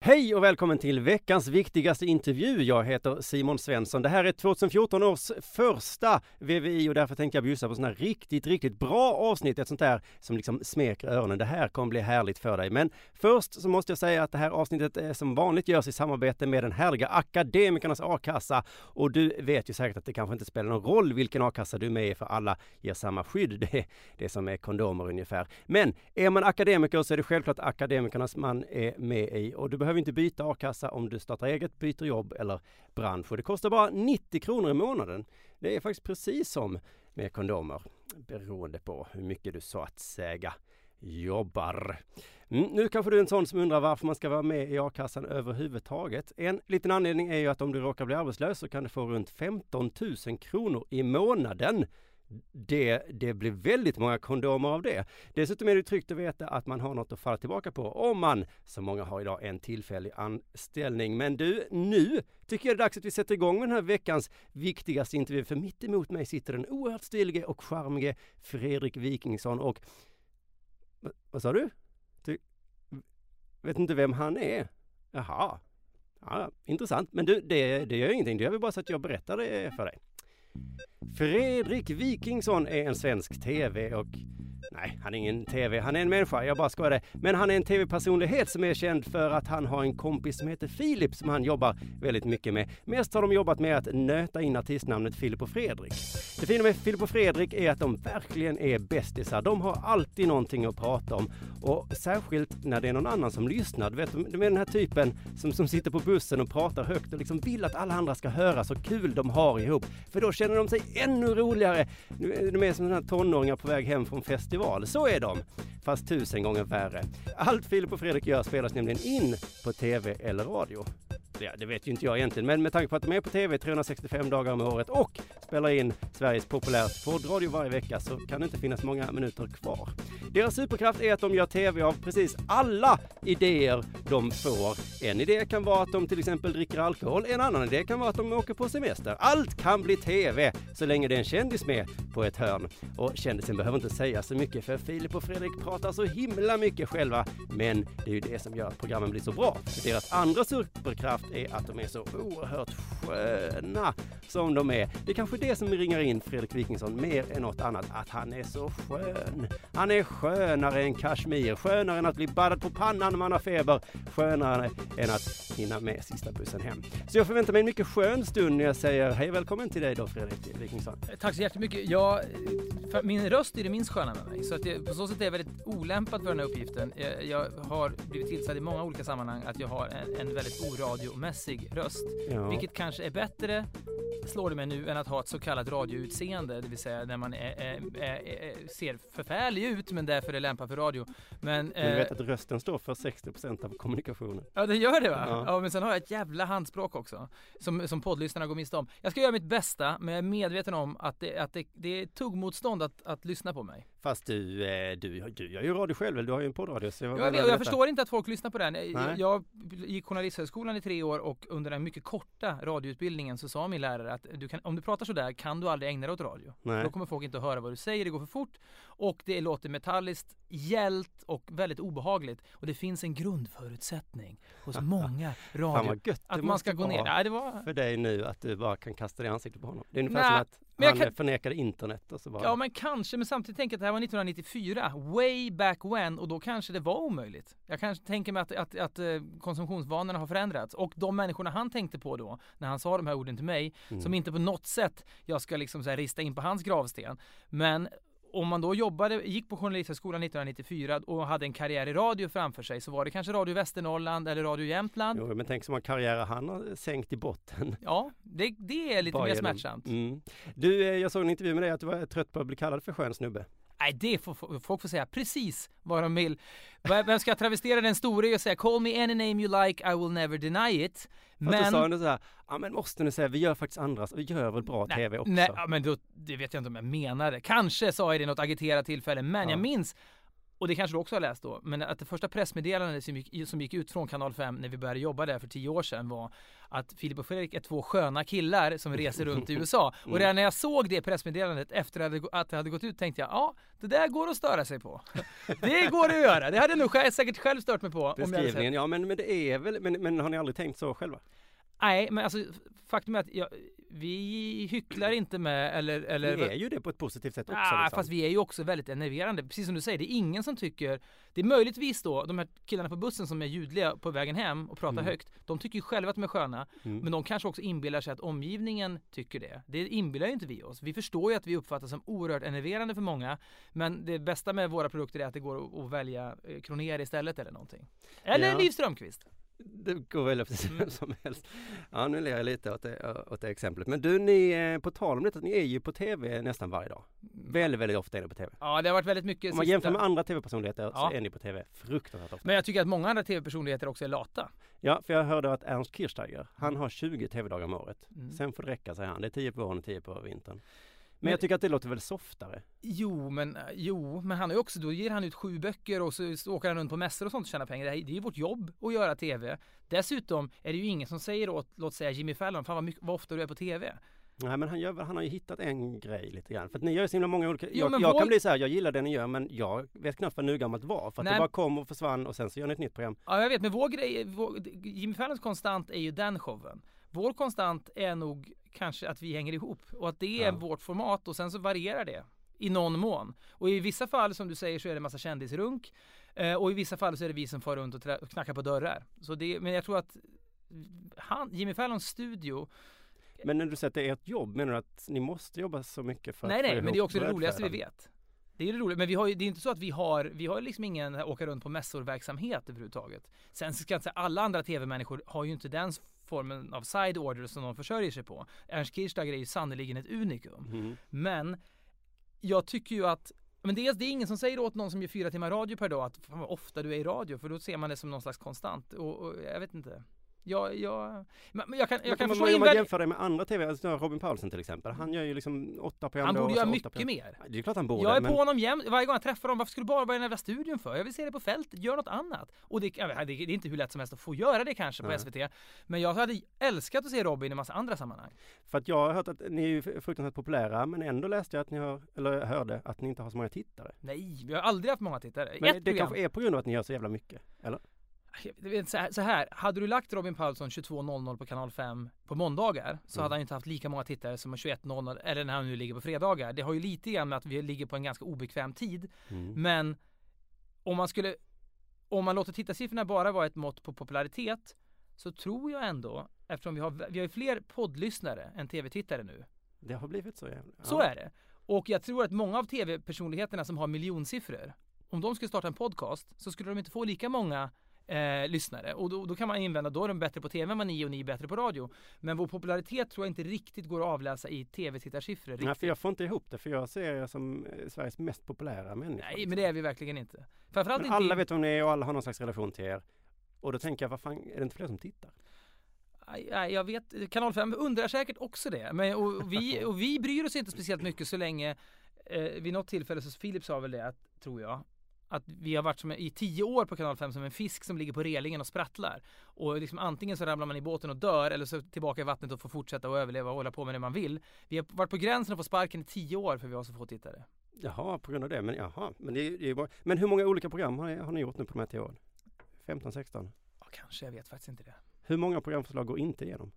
Hej och välkommen till veckans viktigaste intervju. Jag heter Simon Svensson. Det här är 2014 års första VVI och därför tänkte jag bjussa på sådana här riktigt, riktigt bra avsnitt. Ett sånt där som liksom smeker öronen. Det här kommer bli härligt för dig. Men först så måste jag säga att det här avsnittet är som vanligt görs i samarbete med den härliga Akademikernas a-kassa. Och du vet ju säkert att det kanske inte spelar någon roll vilken a-kassa du är med i för alla ger samma skydd. Det är det som är kondomer ungefär. Men är man akademiker så är det självklart Akademikernas man är med i och du behöver inte byta a-kassa om du startar eget, byter jobb eller bransch. Och det kostar bara 90 kronor i månaden. Det är faktiskt precis som med kondomer beroende på hur mycket du så att säga jobbar. Mm, nu kanske du är en sån som undrar varför man ska vara med i a-kassan överhuvudtaget. En liten anledning är ju att om du råkar bli arbetslös så kan du få runt 15 000 kronor i månaden det, det blir väldigt många kondomer av det. Dessutom är det tryggt att veta att man har något att falla tillbaka på om man, som många har idag, en tillfällig anställning. Men du, nu tycker jag det är dags att vi sätter igång med den här veckans viktigaste intervju. För mitt emot mig sitter den oerhört stilige och charmige Fredrik Wikingsson och vad, sa du? du? Vet inte vem han är? Jaha. Ja, intressant. Men du, det, det gör ingenting. Det gör vi bara så att jag berättar det för dig. Fredrik Wikingsson är en svensk TV och Nej, han är ingen TV, han är en människa, jag bara skojade. Men han är en TV-personlighet som är känd för att han har en kompis som heter Filip som han jobbar väldigt mycket med. Mest har de jobbat med att nöta in artistnamnet Filip och Fredrik. Det fina med Filip och Fredrik är att de verkligen är bästisar. De har alltid någonting att prata om och särskilt när det är någon annan som lyssnar. Du vet, de är den här typen som, som sitter på bussen och pratar högt och liksom vill att alla andra ska höra så kul de har ihop. För då känner de sig ännu roligare. De är som sådana här tonåringar på väg hem från festival. Så är de, fast tusen gånger värre. Allt Filip och Fredrik gör spelas nämligen in på tv eller radio. Ja, det vet ju inte jag egentligen, men med tanke på att de är på tv 365 dagar om året och spelar in Sveriges populärt poddradio varje vecka så kan det inte finnas många minuter kvar. Deras superkraft är att de gör tv av precis alla idéer de får. En idé kan vara att de till exempel dricker alkohol, en annan idé kan vara att de åker på semester. Allt kan bli tv så länge det är en kändis med på ett hörn. Och kändisen behöver inte säga så mycket för Filip och Fredrik pratar så himla mycket själva. Men det är ju det som gör att programmen blir så bra. Deras andra superkraft är att de är så oerhört sköna som de är. Det är kanske det som ringar in Fredrik Wikingsson mer än något annat, att han är så skön. Han är skönare än kashmir, skönare än att bli baddad på pannan när man har feber, skönare än att hinna med sista bussen hem. Så jag förväntar mig en mycket skön stund när jag säger hej välkommen till dig då Fredrik Wikingsson. Eh, tack så jättemycket. Jag, eh, för min röst är det minst sköna med mig, så att det, på så sätt är jag väldigt olämpad för den här uppgiften. Jag, jag har blivit tillsagd i många olika sammanhang att jag har en, en väldigt oradiomässig röst, Ja. vilket kanske är bättre slår det mig nu än att ha ett så kallat radioutseende, det vill säga när man är, är, är, ser förfärlig ut men därför är lämpad för radio. Men, Men du eh, vet att rösten står för 60% av kommunikationen. Ja det gör det va? Ja. Ja. men sen har jag ett jävla handspråk också som, som poddlyssnarna går miste om. Jag ska göra mitt bästa men jag är medveten om att det, att det, det är tuggmotstånd att, att lyssna på mig. Fast du, eh, du, du gör ju radio själv, du har ju en poddradio. Så jag, Jag, jag, förstår inte att folk lyssnar på den. Nej. Jag, jag gick journalisthögskolan i tre år och under den mycket korta radioutbildningen så sa min lärare att du kan, om du pratar sådär kan du aldrig ägna dig åt radio. Nej. Då kommer folk inte att höra vad du säger, det går för fort och det låter metalliskt, gällt och väldigt obehagligt. Och det finns en grundförutsättning hos många radio gött att man ska gå ner. Nej, det var... för dig nu att du bara kan kasta dig i ansiktet på honom. Det är ungefär Nej. som att Men han kan- förnekade internet och så var Ja men kanske, men samtidigt tänker jag att det här var 1994, way back when, och då kanske det var omöjligt. Jag kanske tänker mig att, att, att eh, konsumtionsvanorna har förändrats och de människorna han tänkte på då, när han sa de här orden till mig, Mm. som inte på något sätt jag ska liksom så rista in på hans gravsten, men om man då jobbade, gick på Journalisthögskolan 1994 och hade en karriär i radio framför sig så var det kanske Radio Västernorrland eller Radio Jämtland. Jo, men tänk så många karriärer han har sänkt i botten. Ja, det, det är lite Bara mer genom- smärtsamt. Mm. Du, eh, jag såg en intervju med dig att du var trött på att bli kallad för skön snubbe. Nej, det får folk får säga precis vad de vill. Vem ska travestera den store och säga “Call me any name you like, I will never deny it”. Fast du Men... sa ändå så här, ja men måste ni säga, vi gör faktiskt andra, vi gör väl bra TV också? Nej, ja, men då, det vet jag inte om jag menade. Kanske sa jag det i något agiterat tillfälle, men Ja. jag minns och det kanske du också har läst då, men att det första pressmeddelandet som gick, som gick ut från kanal 5 när vi började jobba där för tio år sedan var att Filip och Fredrik är två sköna killar som reser runt i USA. Mm. Och redan när jag såg det pressmeddelandet efter att det hade- gått ut tänkte jag, ja, det där går att störa sig på. Det går att göra. Det hade jag nog själv, säkert själv stört mig på. Beskrivningen, ja men, men det är väl, men, men har ni aldrig tänkt så själva? Nej, men alltså faktum är att jag, vi hycklar inte med eller... eller Ni är ju det på ett positivt sätt också. Ah, liksom. fast vi är ju också väldigt enerverande. Precis som du säger, det är ingen som tycker... Det är möjligtvis då, de här killarna på bussen som är ljudliga på vägen hem och pratar Mm. högt, de tycker ju själva att de är sköna, Mm. men de kanske också inbillar sig att omgivningen tycker det. Det inbillar ju inte vi oss. Vi förstår ju att vi uppfattas som oerhört enerverande för många, men det bästa med våra produkter är att det går att- välja eh, Kroner istället eller någonting. Eller Ja. Liv Strömquist. Det går väl precis Mm. vem som helst. Ja, nu ler jag lite åt det, åt det exemplet. Men du, ni, eh, på tal om det, ni är ju på TV nästan varje dag. Väldigt, väldigt ofta är ni på TV. Ja, det har varit väldigt mycket Om man sista- jämför med andra TV-personligheter Ja. så är ni på TV fruktansvärt ofta. Men jag tycker att många andra tv-personligheter också är lata. Ja, för jag hörde att Ernst Kirchsteiger, han har 20 TV-dagar om året. Mm. Sen får det räcka, säger han. Det är 10 på våren och 10 på vintern. Men, jag tycker att det låter väl softare. Jo, men, jo, men han har ju också, då ger han ut sju böcker och så, så åker han runt på mässor och sånt och tjänar pengar. Det, här, det är ju vårt jobb att göra TV. Dessutom är det ju ingen som säger åt, låt säga Jimmy Fallon, fan vad, mycket, vad ofta du är på TV. Nej men han, gör, han har ju hittat en grej lite grann. För att ni gör ju så himla många olika... Jo, jag jag vår- kan bli så här, jag gillar det ni gör men jag vet knappt vad Nugammalt var. För att Nej. det bara kom och försvann och sen så gör ni ett nytt program. Ja, jag vet, men vår grej, vår, Jimmy Fallons konstant är ju den showen. Vår konstant är nog kanske att vi hänger ihop och att det är Ja. vårt format och sen så varierar det i någon mån. Och i vissa fall som du säger så är det massa kändisrunk eh, och i vissa fall så är det vi som far runt och, och knackar på dörrar. Så det, men jag tror att han, Jimmy Fallons studio Men när du säger att det är ert jobb, menar du att ni måste jobba så mycket för Nej, att få nej, men det är också det roligaste vi vet. Det är det roliga, men vi har ju, det är inte så att vi har, vi har liksom ingen åka runt på mässor-verksamhet överhuvudtaget. Sen ska jag säga, alla andra tv-människor har ju inte den formen av side order som de försörjer sig på. Ernst Kirchsteiger är ju sannerligen ett unikum. Mm. Men jag tycker ju att men dels, det är ingen som säger åt någon som gör fyra timmar radio per dag att fan vad ofta du är i radio, för då ser man det som någon slags konstant. Och, och jag vet inte. Jag, jag, men men jag kan, jag Jag kan förstå om man jämför det med andra TV, alltså Robin Paulsen till exempel. Han gör ju liksom åtta program Han borde göra mycket program. mer. Det är klart han borde. Jag är men... på honom jämt, varje gång jag träffar honom. Varför ska du bara vara i den jävla studion för? Jag vill se det på fältet, gör något annat. Och det, vet, det är inte hur lätt som helst att få göra det kanske på Nej. SVT. Men jag hade älskat att se Robin i massa andra sammanhang. För att jag har hört att ni är ju fruktansvärt populära, men ändå läste jag att ni har, eller hörde, att ni inte har så många tittare. Nej, vi har aldrig haft många tittare. Men Ett det program. kanske är på grund av att ni gör så jävla mycket, eller? Så, här, så här, hade du lagt Robin Paulsson 22.00 på kanal 5 på måndagar så Mm. hade han inte haft lika många tittare som 21.00 eller när han nu ligger på fredagar. Det har ju lite grann med att vi ligger på en ganska obekväm tid. Mm. Men om man skulle om man låter tittarsiffrorna bara vara ett mått på popularitet så tror jag ändå, eftersom vi har, vi har ju fler poddlyssnare än tv-tittare nu. Det har blivit så jävla... Så är det. Och jag tror att många av tv-personligheterna som har miljonsiffror, om de skulle starta en podcast så skulle de inte få lika många eh, lyssnare. Och då, då kan man invända, då är de bättre på tv än vad ni och ni är bättre på radio. Men vår popularitet tror jag inte riktigt går att avläsa i tv-tittarsiffror. Nej, för jag får inte ihop det, för jag ser er som eh, Sveriges mest populära människa. Nej, liksom. men det är vi verkligen inte. Framförallt Men inte alla i- vet vem ni är och alla har någon slags relation till er. Och då tänker jag, vad fan, är det inte fler som tittar? Nej, jag vet, kanal 5 undrar säkert också det. Men, och, vi, och vi bryr oss inte speciellt mycket så länge, eh, vid något tillfälle så Filip sa väl det, att, tror jag, att vi har varit som, i tio år på kanal 5 som en fisk som ligger på relingen och sprattlar. Och liksom antingen så ramlar man i båten och dör eller så tillbaka i vattnet och får fortsätta att överleva och hålla på med det man vill. Vi har varit på gränsen att få sparken i tio år för vi har så få tittare. Jaha, på grund av det. Men jaha, men det, är- det är bara... Men hur många olika program har ni, har ni gjort nu på de här tio åren? 15, 16? Ja, kanske, jag vet faktiskt inte det. Hur många programförslag går inte igenom?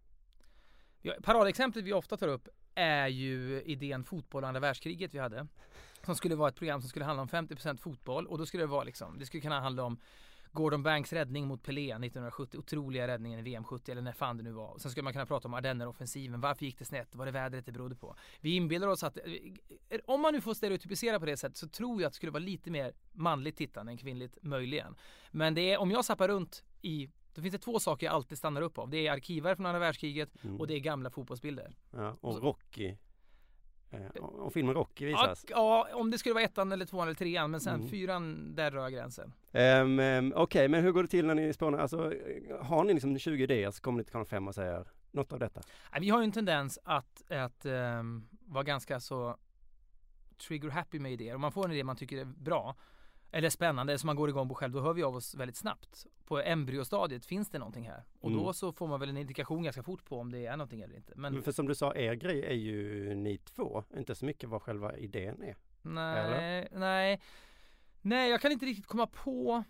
Paradexemplet vi ofta tar upp är ju idén Fotboll och andra världskriget vi hade. Som skulle vara ett program som skulle handla om 50% fotboll och då skulle det vara liksom, det skulle kunna handla om Gordon Banks räddning mot Pelé 1970, otroliga räddningen i VM 70 eller när fan det nu var. Sen skulle man kunna prata om Ardenner-offensiven, varför gick det snett, var det vädret det berodde på? Vi inbillar oss att, eh, om man nu får stereotypisera på det sättet så tror jag att det skulle vara lite mer manligt tittande än kvinnligt möjligen. Men det är, om jag zappar runt i då finns det två saker jag alltid stannar upp av. Det är arkivar från andra världskriget Mm. och det är gamla fotbollsbilder. Ja, och Rocky. Eh, om filmen Rocky visas. Ja, ja, om det skulle vara ettan eller tvåan eller trean, men sen Mm. fyran, där drar jag gränsen. Um, um, Okej, men hur går det till när ni spånar? Alltså, har ni liksom 20 idéer så kommer ni till kanal 5 och säger något av detta? Vi har ju en tendens att, att ehm, vara ganska så trigger happy med idéer. Om man får en idé man tycker är bra eller spännande som man går igång på själv, då hör vi av oss väldigt snabbt. På embryostadiet finns det någonting här och Mm. då så får man väl en indikation ganska fort på om det är någonting eller inte. Men Men för som du sa, er grej är ju ni två, inte så mycket vad själva idén är. nej, nej, nej, jag kan inte riktigt komma på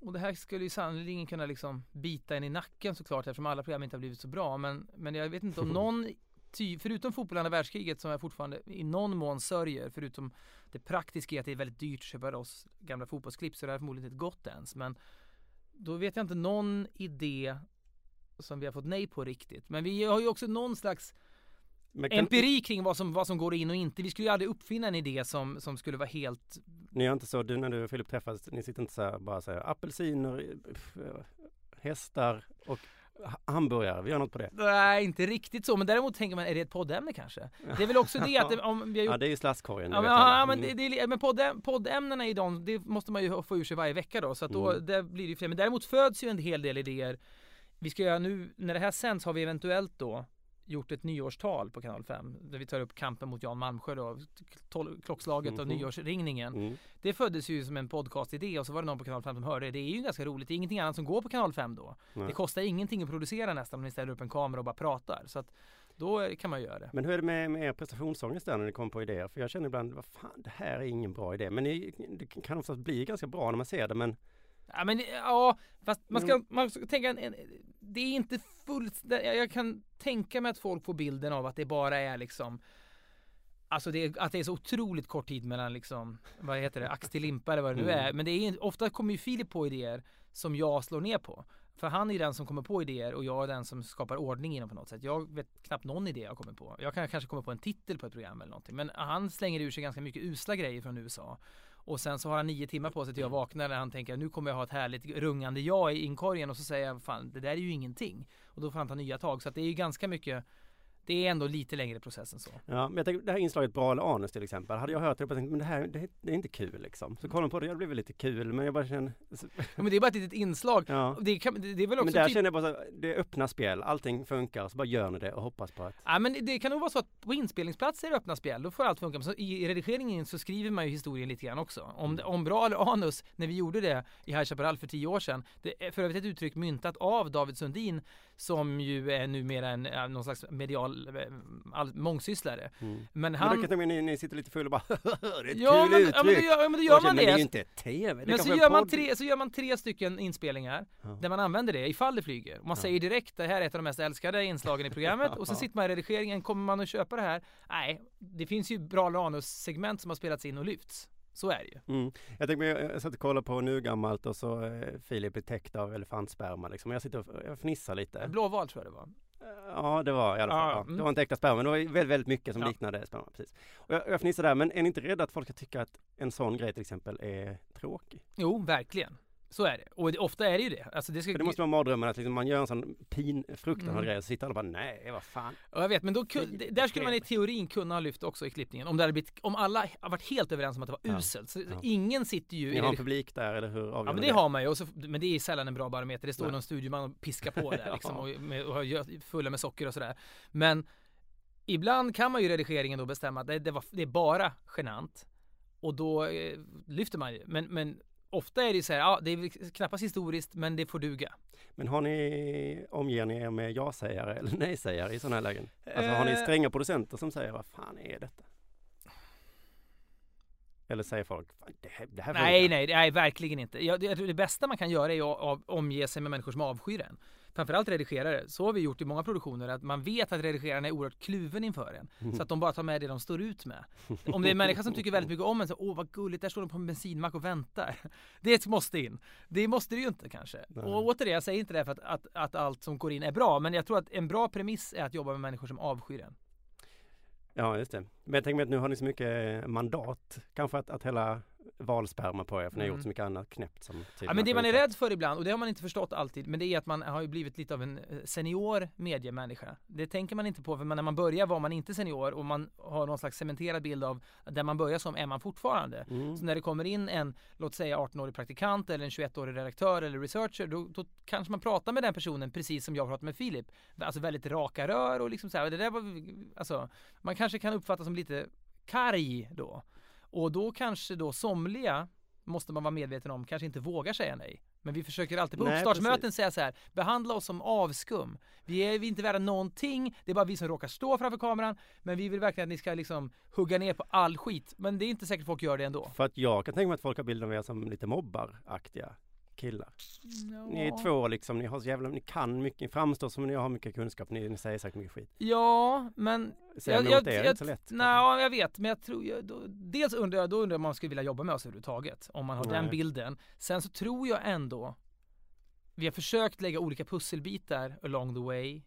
och det här skulle ju sannerligen kunna liksom bita en i nacken såklart eftersom alla program inte har blivit så bra. Men, men jag vet inte om någon, ty, förutom fotboll andra världskriget som jag fortfarande i någon mån sörjer, förutom det praktiska är att det är väldigt dyrt att köpa oss gamla fotbollsklipp så det har förmodligen inte gått ens. Men då vet jag inte någon idé som vi har fått nej på riktigt. Men vi har ju också någon slags kan, empiri kring vad som, vad som går in och inte. Vi skulle ju aldrig uppfinna en idé som, som skulle vara helt Ni gör inte så, du när du och Filip träffas, ni sitter inte så här bara säger apelsiner, eh, hästar och hamburgare, vi gör något på det. Nej, inte riktigt så. Men däremot tänker man, är det ett poddämne kanske? Det är väl också det att det, om vi har gjort Ja, det är ju slaskkorgen. det Ja men, ja, men, Mm. det, det, är- men poddäm, poddämnena i dem, det måste man ju få ur sig varje vecka då. Så att då Mm. det blir det fler. Men däremot föds ju en hel del idéer. Vi ska göra nu, när det här sänds har vi eventuellt då gjort ett nyårstal på kanal 5 där vi tar upp kampen mot Jan Malmsjö då, klockslaget och Mhm. nyårsringningen. Mm. Det föddes ju som en podcastidé och så var det någon på kanal 5 som hörde det. Det är ju ganska roligt. Det är ingenting annat som går på kanal 5 då. Nej. Det kostar ingenting att producera nästan om ni ställer upp en kamera och bara pratar. Så att då kan man göra det. Men hur är det med, med er prestationsångest där när ni kommer på idéer? För jag känner ibland, vad fan, det här är ingen bra idé. Men ni, det kan oftast bli ganska bra när man ser det, men Ja men ja, fast man ska, man ska tänka en, en, det är inte fullt, jag kan tänka mig att folk får bilden av att det bara är liksom Alltså det, är- att det är så otroligt kort tid mellan liksom, vad heter det, ax till limpa eller vad det nu Mm. är. Men det är ofta kommer ju Filip på idéer som jag slår ner på. För han är den som kommer på idéer och jag är den som skapar ordning inom på något sätt. Jag vet knappt någon idé jag kommer på. Jag kan kanske komma på en titel på ett program eller någonting. Men han slänger ur sig ganska mycket usla grejer från USA. Och sen så har han nio timmar på sig till jag vaknar när han tänker nu kommer jag ha ett härligt rungande ja i inkorgen och så säger jag fan det där är ju ingenting. Och då får han ta nya tag. Så att det är ju ganska mycket det är ändå lite längre process än så. Ja, men jag tänker, det här inslaget Bra eller anus till exempel. Hade jag hört det och tänkt, men det här det, det är inte kul liksom. Så kollar man på det, det blev lite kul, men jag bara känner... Ja, men det är bara ett litet inslag. Ja. Det, kan, det det är väl också Men där typ, känner jag bara så, det är öppna spel, allting funkar, så bara gör ni det och hoppas på att... Ja men det kan nog vara så att på inspelningsplatser är det öppna spel, då får allt funka. Men så i redigeringen så skriver man ju historien lite grann också. Om, det- om bra eller anus, när vi gjorde det i High Chaparral för tio år sedan, det är för övrigt ett uttryck myntat av David Sundin som ju är numera en, någon slags medial eh, all, mångsysslare. Mm. Men, Men då han... kan jag ni, ni sitter lite full och bara det är ett Ja kul men, uttryck! ja men då gör, ja, men då gör Och så, man Men det är ju det. inte TV, det Men så gör, man tre, så gör man tre stycken inspelningar Ja. där man använder det ifall det flyger. Man säger direkt det här är ett av de mest älskade inslagen i programmet och sen sitter man i redigeringen, kommer man att köpa det här? Nej, det finns ju bra Lanus-segment som har spelats in och lyfts. Så är det ju. Mm. Jag tänkte, jag, satt och kollade på nu gammalt och så eh, Filip är täckt av elefantsperma liksom. Jag sitter och jag fnissar lite. Blåval tror jag det var. Ja, det var i alla fall. Ja, Ja, mm. Det var inte äkta sperma, men det var väldigt, väldigt mycket som Ja. liknade sperma. Precis. Och jag, jag fnissar där, men är ni inte rädda att folk ska tycka att en sån grej till exempel är tråkig? Jo, verkligen. Så är det. Och det, ofta är det ju det. Alltså det ska, För det måste vara mardrömmen att liksom man gör en sån pin, fruktansvärd Mm. grej och sitter alla och bara nej, vad fan. Ja, jag vet, men då, Det- det- där skulle man i det- teorin kunna ha lyft också i klippningen. Om, det hade blivit, om alla har varit helt överens om att det var Ja. uselt. Så Ja. Ingen sitter ju Ni i har en publik där eller hur Ja men ni det har man ju, och så, men det är sällan en bra barometer. Det står Nej. någon studioman och piskar på där liksom, Ja. och, med, och fulla med socker och sådär. Men ibland kan man ju i redigeringen då bestämma att det, det, var, det är bara genant. Och då eh, lyfter man ju. Men, men ofta är det så här, ja det är knappast historiskt men det får duga. Men har ni, omger ni er med ja-sägare eller nej-sägare i sådana här lägen? Alltså har ni Eh. stränga producenter som säger vad fan är detta? Eller säger folk, "Fan, det här, det här Nej, funkar." nej, nej, verkligen inte. Jag, jag tror det bästa man kan göra är att omge sig med människor som avskyr en. Framförallt redigerare. Så har vi gjort i många produktioner, att man vet att redigeraren är oerhört kluven inför en. Mm. Så att de bara tar med det de står ut med. Om det är en människa som tycker väldigt mycket om en, så åh vad gulligt, där står de på en bensinmack och väntar. Det måste in. Det måste det ju inte kanske. Nej. Och återigen, jag säger inte det för att, att, att allt som går in är bra, men jag tror att en bra premiss är att jobba med människor som avskyr en. Ja, just det. Men jag tänker mig att nu har ni så mycket mandat. Kanske att, att hela valsperma på er, för ni har Mm. gjort så mycket annat knäppt som Ja, men det man är rädd för ibland, och det har man inte förstått alltid, men det är att man har ju blivit lite av en eh, senior mediemänniska. Det tänker man inte på, för när man börjar var man inte senior och man har någon slags cementerad bild av där man börjar som är man fortfarande. Mm. Så när det kommer in en, låt säga 18-årig praktikant eller en 21-årig redaktör eller researcher, då, då kanske man pratar med den personen precis som jag pratar med Filip. Alltså väldigt raka rör och liksom så här, det där var, alltså, man kanske kan uppfattas som lite karg då. Och då kanske då somliga måste man vara medveten om kanske inte vågar säga nej. Men vi försöker alltid på Nej, uppstartsmöten precis. säga så här, behandla oss som avskum. Vi är vi är inte värda någonting, det är bara vi som råkar stå framför kameran, men vi vill verkligen att ni ska liksom hugga ner på all skit. Men det är inte säkert folk gör det ändå. För att jag kan tänka mig att folk har bilden av er som lite mobbaraktiga killar. Ni är två liksom, ni har så jävla, ni kan mycket, ni framstår som ni har mycket kunskap, ni, ni säger säkert mycket skit. Ja, men... Säga emot det är inte så lätt. Nej, jag vet, men jag tror... Jag, då, dels undrar jag, då undrar jag om man skulle vilja jobba med oss överhuvudtaget. Om man har den Nej. bilden. Sen så tror jag ändå... Vi har försökt lägga olika pusselbitar along the way.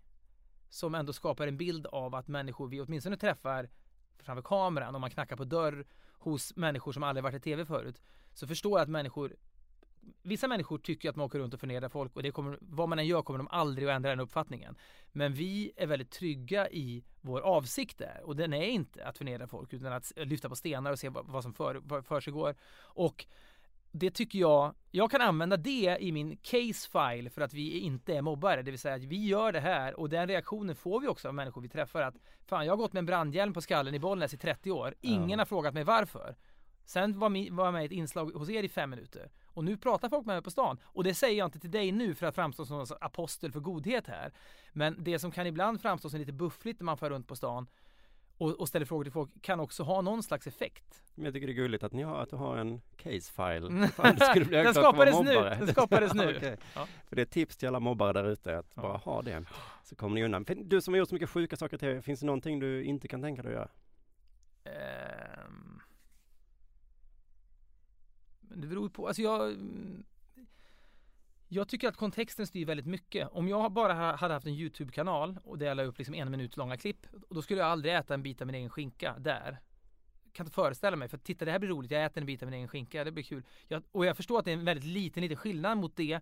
Som ändå skapar en bild av att människor vi åtminstone träffar framför kameran, om man knackar på dörr hos människor som aldrig varit i TV förut. Så förstår jag att människor Vissa människor tycker att man åker runt och förnedrar folk och det kommer, vad man än gör kommer de aldrig att ändra den uppfattningen. Men vi är väldigt trygga i vår avsikt där och den är inte att förnedra folk utan att lyfta på stenar och se vad, vad som för, vad för sig går. Och det tycker jag, jag kan använda det i min case file för att vi inte är mobbare, det vill säga att vi gör det här och den reaktionen får vi också av människor vi träffar att fan jag har gått med en brandhjälm på skallen i Bollnäs i 30 år, ingen har frågat mig varför. Sen var, mi, var jag med i ett inslag hos er i fem minuter. Och nu pratar folk med mig på stan. Och det säger jag inte till dig nu för att framstå som sorts apostel för godhet här. Men det som kan ibland framstå som lite buffligt när man far runt på stan och, och ställer frågor till folk kan också ha någon slags effekt. Men jag tycker det är gulligt att ni har, att du har en case file. Fan, det skulle bli Den skapades nu. Den skapades nu. Okej. Ja. För det är ett tips till alla mobbare där ute att Ja. bara ha det. Så kommer ni undan. Du som har gjort så mycket sjuka saker TV, finns det någonting du inte kan tänka dig att göra? Ehm. Det beror på, alltså jag Jag tycker att kontexten styr väldigt mycket. Om jag bara hade haft en YouTube-kanal och där jag la upp liksom en minut långa klipp, då skulle jag aldrig äta en bit av min egen skinka där. Kan inte föreställa mig, för titta det här blir roligt, jag äter en bit av min egen skinka, det blir kul. Jag, och jag förstår att det är en väldigt liten, liten skillnad mot det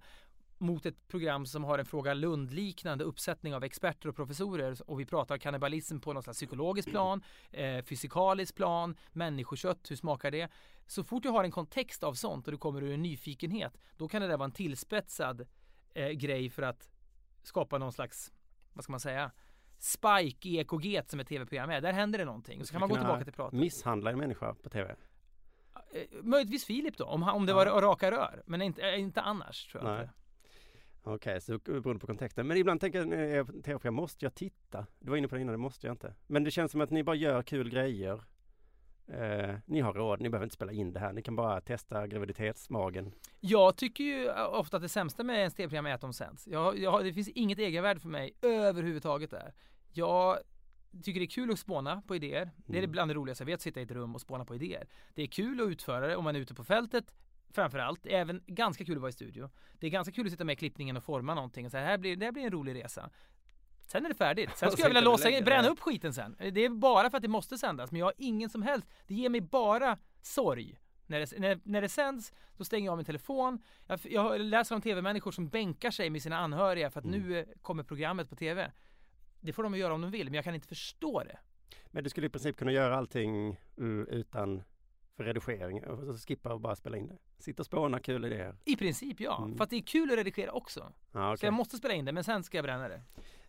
mot ett program som har en Fråga Lund-liknande uppsättning av experter och professorer och vi pratar kannibalism på något slags psykologiskt plan, eh, fysikaliskt plan, människokött, hur smakar det? Så fort du har en kontext av sånt och det kommer ur en nyfikenhet, då kan det där vara en tillspetsad eh, grej för att skapa någon slags, vad ska man säga, spike i EKG som ett tv-program är. Där händer det någonting. Så kan man gå tillbaka till pratet. Misshandla en människa på TV? Eh, möjligtvis Filip då, om, om det var raka rör. Men inte, eh, inte annars tror jag Nej. inte. Okej, så beroende på kontexten. Men ibland tänker jag, tv-program, måste jag titta? Du var inne på det innan, det måste jag inte. Men det känns som att ni bara gör kul grejer. Eh, ni har råd, ni behöver inte spela in det här. Ni kan bara testa graviditetsmagen. Jag tycker ju ofta att det sämsta med ens tv-program är att de sänds. Jag, jag, det finns inget egenvärde för mig överhuvudtaget där. Jag tycker det är kul att spåna på idéer. Det är Mm. bland det roligaste jag vet, sitta i ett rum och spåna på idéer. Det är kul att utföra det om man är ute på fältet framförallt. Även ganska kul att vara i studio. Det är ganska kul att sitta med i klippningen och forma någonting. Och så här, blir, det här blir en rolig resa. Sen är det färdigt. Sen skulle jag vilja låsa in, bränna upp skiten sen. Det är bara för att det måste sändas. Men jag har ingen som helst, det ger mig bara sorg. När det, när, när det sänds, då stänger jag av min telefon. Jag, jag läser om tv-människor som bänkar sig med sina anhöriga för att Mm. nu eh, kommer programmet på tv. Det får de göra om de vill, men jag kan inte förstå det. Men du skulle i princip kunna göra allting uh, utan för redigering och skippa och bara spela in det. Sitta och spåna kul idéer. I princip ja, Mm. fast det är kul att redigera också. Ja, Så okej. jag måste spela in det, men sen ska jag bränna det.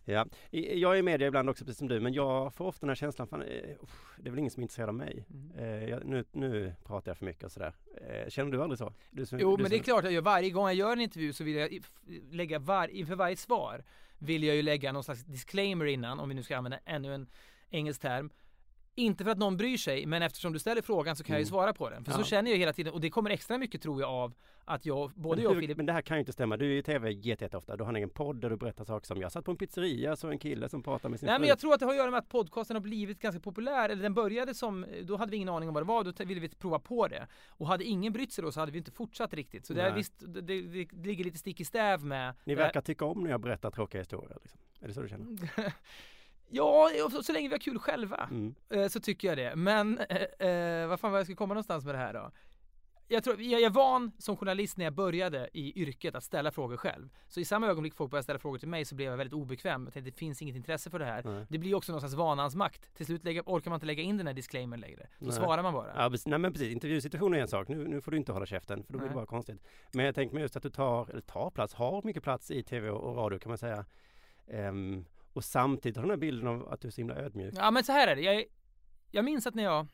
ja. Jag är i media ibland också precis som du, men jag får ofta den här känslan, fan, eh, det är väl ingen som är intresserad av mig. Mm. Eh, jag, nu, nu pratar jag för mycket och sådär. Eh, känner du aldrig så? Du, som- Jo, du men det är som- klart jag gör. Varje gång jag gör en intervju så vill jag lägga var, inför varje svar vill jag ju lägga någon slags disclaimer innan, om vi nu ska använda ännu en engelsk term. Inte för att någon bryr sig, men eftersom du ställer frågan så kan jag ju svara på den. För så Mm. Ja. känner jag hela tiden, och det kommer extra mycket tror jag av att jag, både Men, jag och hur, Filip men det här kan ju inte stämma. Du är i tv jätteofta. Du har en egen podd där du berättar saker som jag satt på en pizzeria så en kille som pratar med sin Nej fru. men jag tror att det har att göra med att podcasten har blivit ganska populär, eller den började som, då hade vi ingen aning om vad det var, då ville vi prova på det. Och hade ingen brytt sig då så hade vi inte fortsatt riktigt. Så det, är visst, det, det, det ligger lite stick i stäv med Ni verkar tycka om när jag berättar tråkiga historier. Liksom. Är det så du känner? Ja, så, så länge vi har kul själva Mm. eh, så tycker jag det. Men eh, eh, vad fan var jag ska komma någonstans med det här då? Jag, tror, jag är van som journalist när jag började i yrket att ställa frågor själv. Så i samma ögonblick folk började ställa frågor till mig så blev jag väldigt obekväm. Jag tänkte det finns inget intresse för det här. Nej. Det blir också någon slags vanans makt. Till slut lägga, orkar man inte lägga in den här disclaimern längre. Då Nej. svarar man bara. Ja, precis. nej men precis, intervjusituationen är en sak. Nu, nu får du inte hålla käften för då blir det bara konstigt. Men jag tänker mig just att du tar, eller tar plats, har mycket plats i tv och radio kan man säga. Ehm, och samtidigt har den här bilden av att du är så himla ödmjuk. Ja men så här är det. Jag, jag minns att när jag,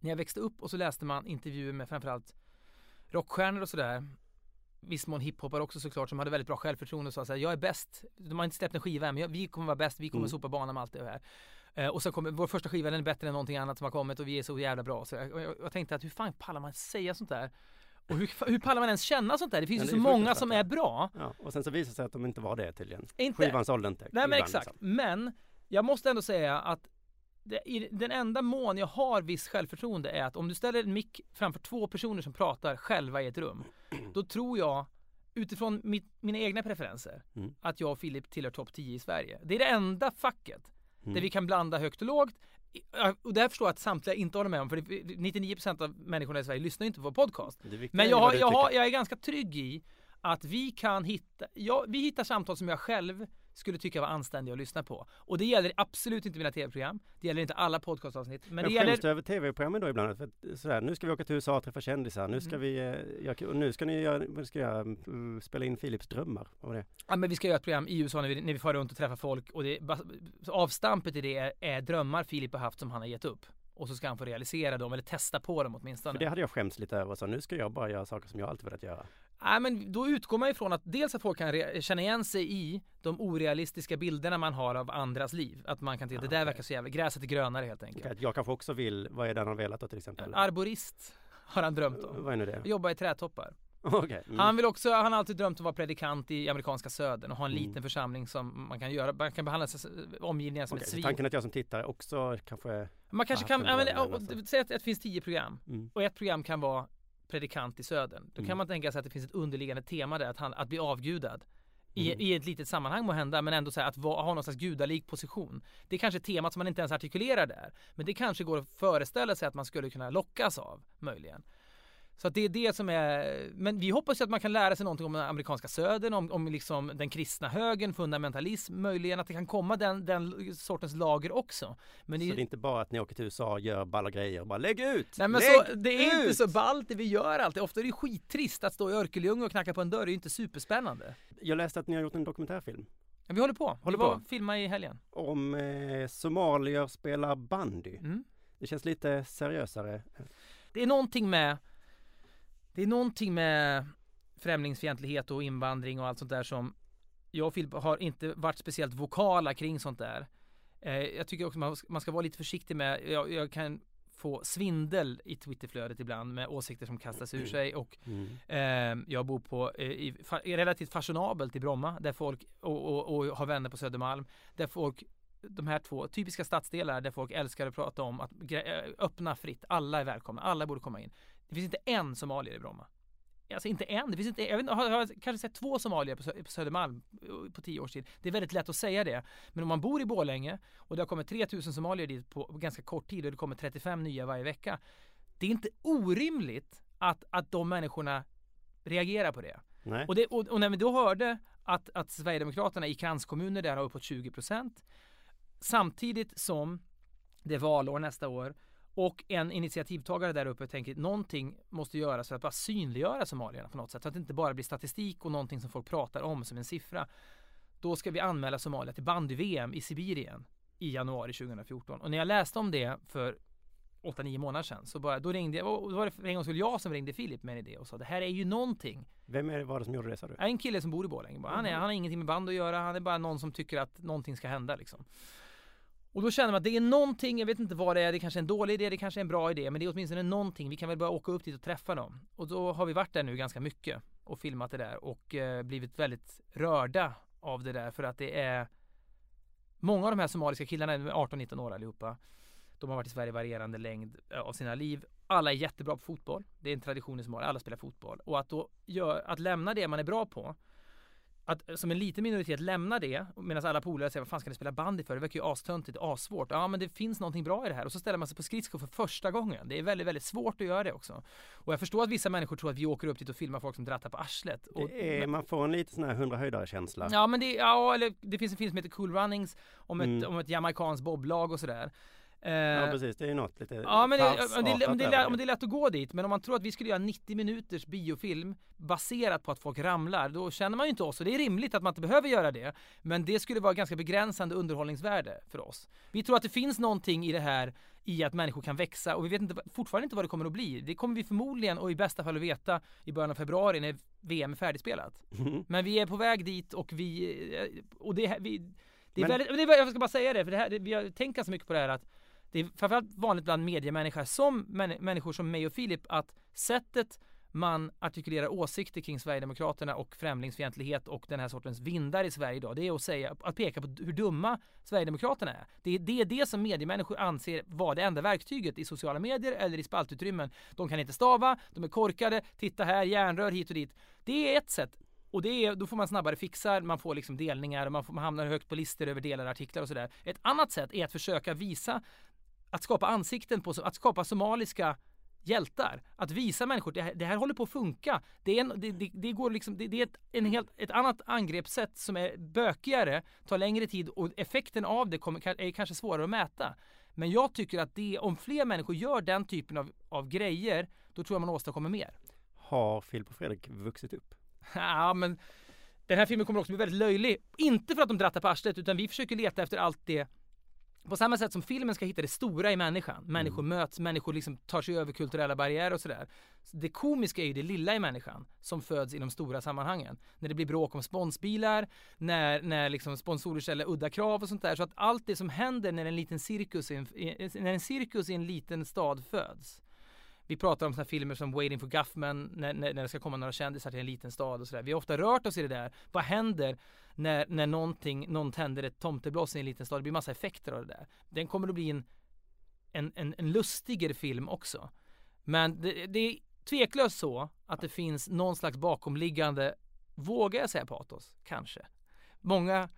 när jag växte upp och så läste man intervjuer med framförallt rockstjärnor och sådär. Viss mån hiphoppare också såklart som hade väldigt bra självförtroende och sa såhär, jag är bäst. De har inte släppt en skiva än men jag, vi kommer vara bäst, vi kommer Mm. sopa banan med allt det här. Eh, och så kommer, vår första skiva den är bättre än någonting annat som har kommit och vi är så jävla bra. Så jag, jag, jag tänkte att hur fan pallar man säga sånt där? Och hur, hur pallar man ens känna sånt där? Det finns Ja, ju så många som är bra. Ja, och sen så visar det sig att de inte var det tydligen. Inte, Skivan sålde inte. Nej men exakt. liksom. Men jag måste ändå säga att det, i den enda mån jag har viss självförtroende är att om du ställer en mick framför två personer som pratar själva i ett rum. Då tror jag utifrån mitt, mina egna preferenser Mm. att jag och Filip tillhör topp 10 i Sverige. Det är det enda facket Mm. där vi kan blanda högt och lågt. Och det här förstår jag att samtliga inte håller med om för det- 99% av människorna i Sverige lyssnar inte på vår podcast. Men jag, har, jag, har, jag är ganska trygg i att vi kan hitta, ja, vi hittar samtal som jag själv skulle tycka var anständiga att lyssna på. Och det gäller absolut inte mina tv-program. Det gäller inte alla podcastavsnitt. Men, Men det gäller... du över tv-programmen då ibland? För sådär, nu ska vi åka till USA och träffa kändisar. Nu ska Mm. vi, eh, jag, nu ska ni göra, ska jag? Mm, spela in Philips drömmar. Vad var det? Ja, men vi ska göra ett program i USA när vi, när vi far runt och träffar folk. Och det, avstampet i det är, är drömmar Filip har haft som han har gett upp. Och så ska han få realisera dem, eller testa på dem åtminstone. För det hade jag skämts lite över. Så nu ska jag bara göra saker som jag alltid velat göra. Nej men då utgår man ifrån att dels att folk kan känna igen sig i de orealistiska bilderna man har av andras liv. Att man kan tycka att det där verkar så jävla, gräset är grönare helt enkelt. Att jag kanske också vill, vad är det han har velat då till exempel? Arborist har han drömt om. Vad är nu det? Jobba i trädtoppar. Okej. Mm. Han vill också, han har alltid drömt om att vara predikant i amerikanska södern och ha en Mm. liten församling som man kan göra, man kan behandla sig, omgivningen som Okej, ett svin. tanken att jag som tittare också kanske... Man kanske kan, ja, men, säg att det finns tio program Mm. och ett program kan vara predikant i södern. Då kan Mm. man tänka sig att det finns ett underliggande tema där, att, han, att bli avgudad. I, Mm. I ett litet sammanhang må hända, men ändå så här, att va, ha någon slags gudalik position. Det är kanske är temat som man inte ens artikulerar där. Men det kanske går att föreställa sig att man skulle kunna lockas av, möjligen. Så att det är det som är, men vi hoppas ju att man kan lära sig någonting om den amerikanska södern, om, om liksom den kristna högern, fundamentalism, möjligen att det kan komma den, den sortens lager också. Men Så det är inte bara att ni åker till USA och gör balla grejer och bara lägg ut! Nej men lägg så, det är inte ut! så ballt det vi gör alltid. Ofta är det skittrist att stå i Örkelljunga och knacka på en dörr. Det är ju inte superspännande. Jag läste att ni har gjort en dokumentärfilm Men vi håller på. Håller vi på. och filmade i helgen. om eh, somalier spelar bandy. Mm. Det känns lite seriösare. Det är någonting med Det är någonting med främlingsfientlighet och invandring och allt sånt där som jag och Filip har inte varit speciellt vokala kring sånt där. Eh, jag tycker också man, man ska vara lite försiktig med, jag, jag kan få svindel i Twitterflödet ibland med åsikter som kastas ur sig och Mm. Eh, jag bor på, eh, i, fa, relativt fashionabelt i Bromma där folk, och, och, och har vänner på Södermalm, där folk de här två typiska stadsdelar där folk älskar att prata om att eh, öppna fritt, alla är välkomna, alla borde komma in. Det finns inte en somalier i Bromma. Alltså inte en, det finns inte, jag, inte, har, har kanske sett två somalier på, Sö- på Södermalm eh, på tio års tid. Det är väldigt lätt att säga det. Men om man bor i Borlänge och det har kommit 3000 somalier dit på ganska kort tid och det kommer 35 nya varje vecka. Det är inte orimligt att, att de människorna reagerar på det. Nej. Och, det, och, och när vi då hörde att, att Sverigedemokraterna i kranskommuner där har uppåt 20 procent samtidigt som det är valår nästa år och en initiativtagare där uppe tänker någonting måste göras för att bara synliggöra somalierna på något sätt så att det inte bara blir statistik och någonting som folk pratar om som en siffra. Då ska vi anmäla Somalia till bandy-VM i Sibirien i januari 2014 och när jag läste om det för 8-9 månader sedan så bara, då ringde jag, och då var det för en gång skulle jag som ringde Filip med en idé och sa det här är ju någonting Vem är det, var det som gjorde det sa du? en kille som bor i Borlänge bara. Han, är, han har ingenting med band att göra. Han är bara någon som tycker att någonting ska hända liksom. Och då känner man att det är någonting, jag vet inte vad det är, det kanske är en dålig idé, det kanske är en bra idé, men det är åtminstone någonting. Vi kan väl bara åka upp dit och träffa dem. Och då har vi varit där nu ganska mycket och filmat det där och eh, blivit väldigt rörda av det där för att det är många av de här somaliska killarna, 18-19 år allihopa, de har varit i Sverige varierande längd eh, av sina liv. Alla är jättebra på fotboll. Det är en tradition i Somalia, alla spelar fotboll. Och att då gör, att lämna det man är bra på att som en liten minoritet lämna det medan alla polare säger vad fan ska ni spela bandy för? Det verkar ju astöntigt, assvårt. Ja men det finns någonting bra i det här och så ställer man sig på skridskor för första gången. Det är väldigt, väldigt svårt att göra det också. Och jag förstår att vissa människor tror att vi åker upp dit och filmar folk som drattar på arslet. Och, Det är, man får en lite sån här hundra höjdare känsla. Ja men det, ja eller det finns en film som heter Cool Runnings om ett, Mm. om ett jamaicanskt boblag och sådär. Eh, Ja precis, det är ju något lite Ja men det, men det, är, det lätt att gå dit. Men om man tror att vi skulle göra 90 minuters biofilm baserat på att folk ramlar, då känner man ju inte oss. Och det är rimligt att man inte behöver göra det. Men det skulle vara ganska begränsande underhållningsvärde för oss. Vi tror att det finns någonting i det här i att människor kan växa och vi vet inte, fortfarande inte vad det kommer att bli. Det kommer vi förmodligen och i bästa fall att veta i början av februari när VM är färdigspelat. Mm. Men vi är på väg dit och vi, eh, och det, vi, det är Men- väldigt, jag ska bara säga det, för det här, vi har tänkt ganska mycket på det här att det är framförallt vanligt bland mediemänniskor som män, människor som mig och Filip att sättet man artikulerar åsikter kring Sverigedemokraterna och främlingsfientlighet och den här sortens vindar i Sverige idag, det är att säga, att peka på hur dumma Sverigedemokraterna är. Det är det, är det som mediemänniskor anser vara det enda verktyget i sociala medier eller i spaltutrymmen. De kan inte stava, de är korkade, titta här, järnrör hit och dit. Det är ett sätt och det är, då får man snabbare fixar, man får liksom delningar, man, får, man hamnar högt på listor över delade artiklar och sådär. Ett annat sätt är att försöka visa, att skapa ansikten på, att skapa somaliska hjältar. Att visa människor, det här, det här håller på att funka. Det, är en, det, det, det går liksom, det, det är ett, en helt, ett annat angreppssätt som är bökigare, tar längre tid och effekten av det kommer, är kanske svårare att mäta. Men jag tycker att det, om fler människor gör den typen av, av grejer, då tror jag man åstadkommer mer. Har Filip och Fredrik vuxit upp? Ja, men den här filmen kommer också bli väldigt löjlig. Inte för att de drattar på arslet, utan vi försöker leta efter allt det på samma sätt som filmen ska hitta det stora i människan. Människor möts, människor liksom tar sig över kulturella barriärer och sådär. Så Det komiska är ju det lilla i människan som föds i de stora sammanhangen. När det blir bråk om sponsbilar, när, när liksom sponsorer ställer udda krav och sånt där. Så att allt det som händer när en liten cirkus i en, när en cirkus i en liten stad föds. Vi pratar om här filmer som Waiting for Guffman, när, när, när det ska komma några kändisar till en liten stad och sådär. Vi har ofta rört oss i det där. Vad händer när, när någonting, någon tänder ett tomtebloss i en liten stad? Det blir massa effekter av det där. Den kommer att bli en, en, en, en lustigare film också. Men det, det är tveklöst så att det finns någon slags bakomliggande, vågar jag säga patos? Kanske. Många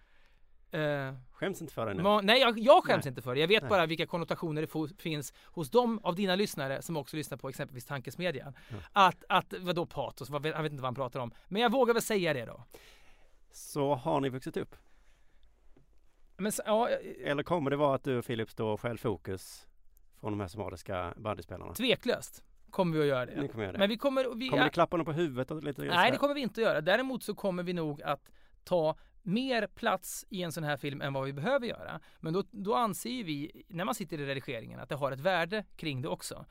eh, Skäms inte för dig nu. Ma- nej, jag, jag skäms Nej. inte för det. Jag vet Nej. bara vilka konnotationer det fo- finns hos dem av dina lyssnare som också lyssnar på exempelvis Tankesmedjan. Att, att, vadå patos? Vad, jag vet inte vad han pratar om. Men jag vågar väl säga det då. Så har ni vuxit upp? Men ja, eh, Eller kommer det vara att du och Filip står och stjäl fokus från de här somaliska bandyspelarna? tveklöst kommer vi att göra det. Ni kommer göra det? Men vi kommer... Vi, Kommer ni klappa honom på huvudet och lite nej, det kommer vi inte att göra. Däremot så kommer vi nog att ta mer plats i en sån här film än vad vi behöver göra. Men då, då anser vi, när man sitter i redigeringen, att det har ett värde kring det också.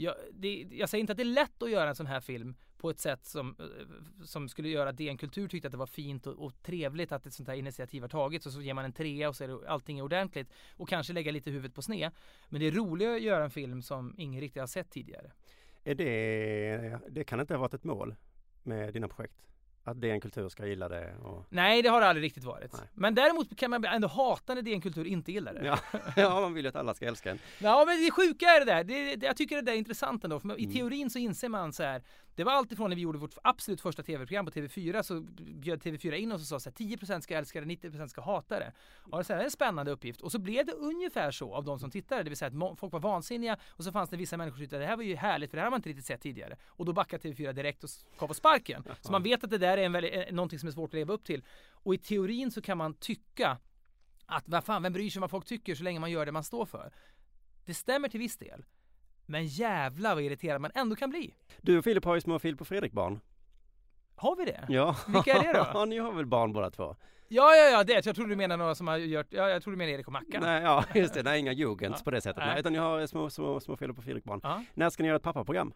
Jag, det, jag säger inte att det är lätt att göra en sån här film på ett sätt som, eh, som skulle göra att DN Kultur tyckte att det var fint och, och trevligt att ett sånt här initiativ har tagits och så ger man en trea och så är det, allting är ordentligt och kanske lägga lite huvudet på sned. Men det är roligare att göra en film som ingen riktigt har sett tidigare. Är det, det kan inte ha varit ett mål med dina projekt? Att DN Kultur ska gilla det? Och... Nej, det har det aldrig riktigt varit. Nej. Men däremot kan man ändå hata när DN Kultur inte gillar det. Ja, ja, man vill ju att alla ska älska en. Ja men det sjuka är det där, det, det, jag tycker det där är intressant ändå, för i Mm. teorin så inser man så här. Det var alltifrån när vi gjorde vårt absolut första tv-program på TV4 så bjöd TV4 in oss och sa så här, 10% ska älska det, 90% ska hata det. Och så här, en spännande uppgift. Och så blev det ungefär så av de som tittade, det vill säga att folk var vansinniga och så fanns det vissa människor som tyckte att det här var ju härligt för det här har man inte riktigt sett tidigare. Och då backade TV4 direkt och gav oss sparken. Så man vet att det där är en väldigt, eh, någonting som är svårt att leva upp till. Och i teorin så kan man tycka att vad fan, vem bryr sig om vad folk tycker så länge man gör det man står för. Det stämmer till viss del. Men jävla vad irriterad man ändå kan bli. Du och Filip har ju små Filip och Fredrik-barn. Har vi det? Ja. Vilka är det då? Ja, ni har väl barn båda två? Ja, ja, ja, det. Jag tror du menar några som har gjort, ja, jag tror du menar Erik och Mackan. Nej, ja, just det. Nej, inga Jugends Ja. på det sättet. Nej. Nej, utan ni har små, små, små Filip och Fredrik-barn. Ja. När ska ni göra ett pappaprogram?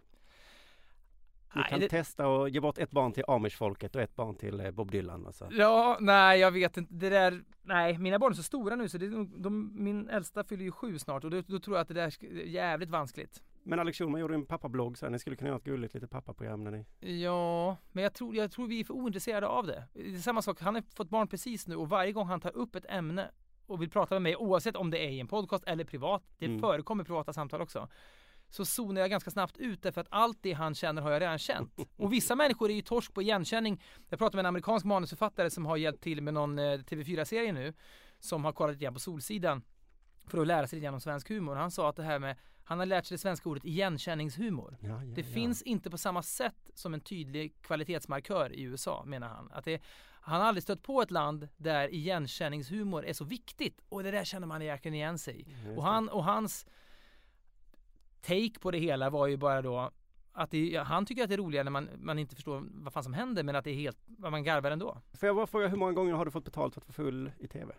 Ni Nej, kan det- testa och ge bort ett barn till Amish-folket och ett barn till eh, Bob Dylan. Alltså. Ja, nej jag vet inte. Det där, nej mina barn är så stora nu så det, de, min äldsta fyller ju sju snart och då, då tror jag att det där är jävligt vanskligt. Men Alex Schulman gjorde en pappablogg så här, ni skulle kunna göra ett gulligt litet pappaprogram när ni... Ja, men jag tror, jag tror vi är för ointresserade av det. Det är samma sak, han har fått barn precis nu och varje gång han tar upp ett ämne och vill prata med mig, oavsett om det är i en podcast eller privat, det Mm. förekommer privata samtal också, så zonar jag ganska snabbt ut därför att allt det han känner har jag redan känt. Och vissa människor är ju torsk på igenkänning. Jag pratade med en amerikansk manusförfattare som har hjälpt till med någon eh, TV4-serie nu, som har kollat lite grann på Solsidan för att lära sig lite grann om svensk humor. Han sa att det här med, han har lärt sig det svenska ordet igenkänningshumor. Ja, ja, Det ja. finns inte på samma sätt som en tydlig kvalitetsmarkör i USA menar han. Att det, han har aldrig stött på ett land där igenkänningshumor är så viktigt och det där känner man verkligen igen sig i. Och, han, och hans take på det hela var ju bara då att det, han tycker att det är roligare när man, man inte förstår vad fan som händer men att det är helt, man garvar ändå. Får jag bara fråga, hur många gånger har du fått betalt för att vara full i TV?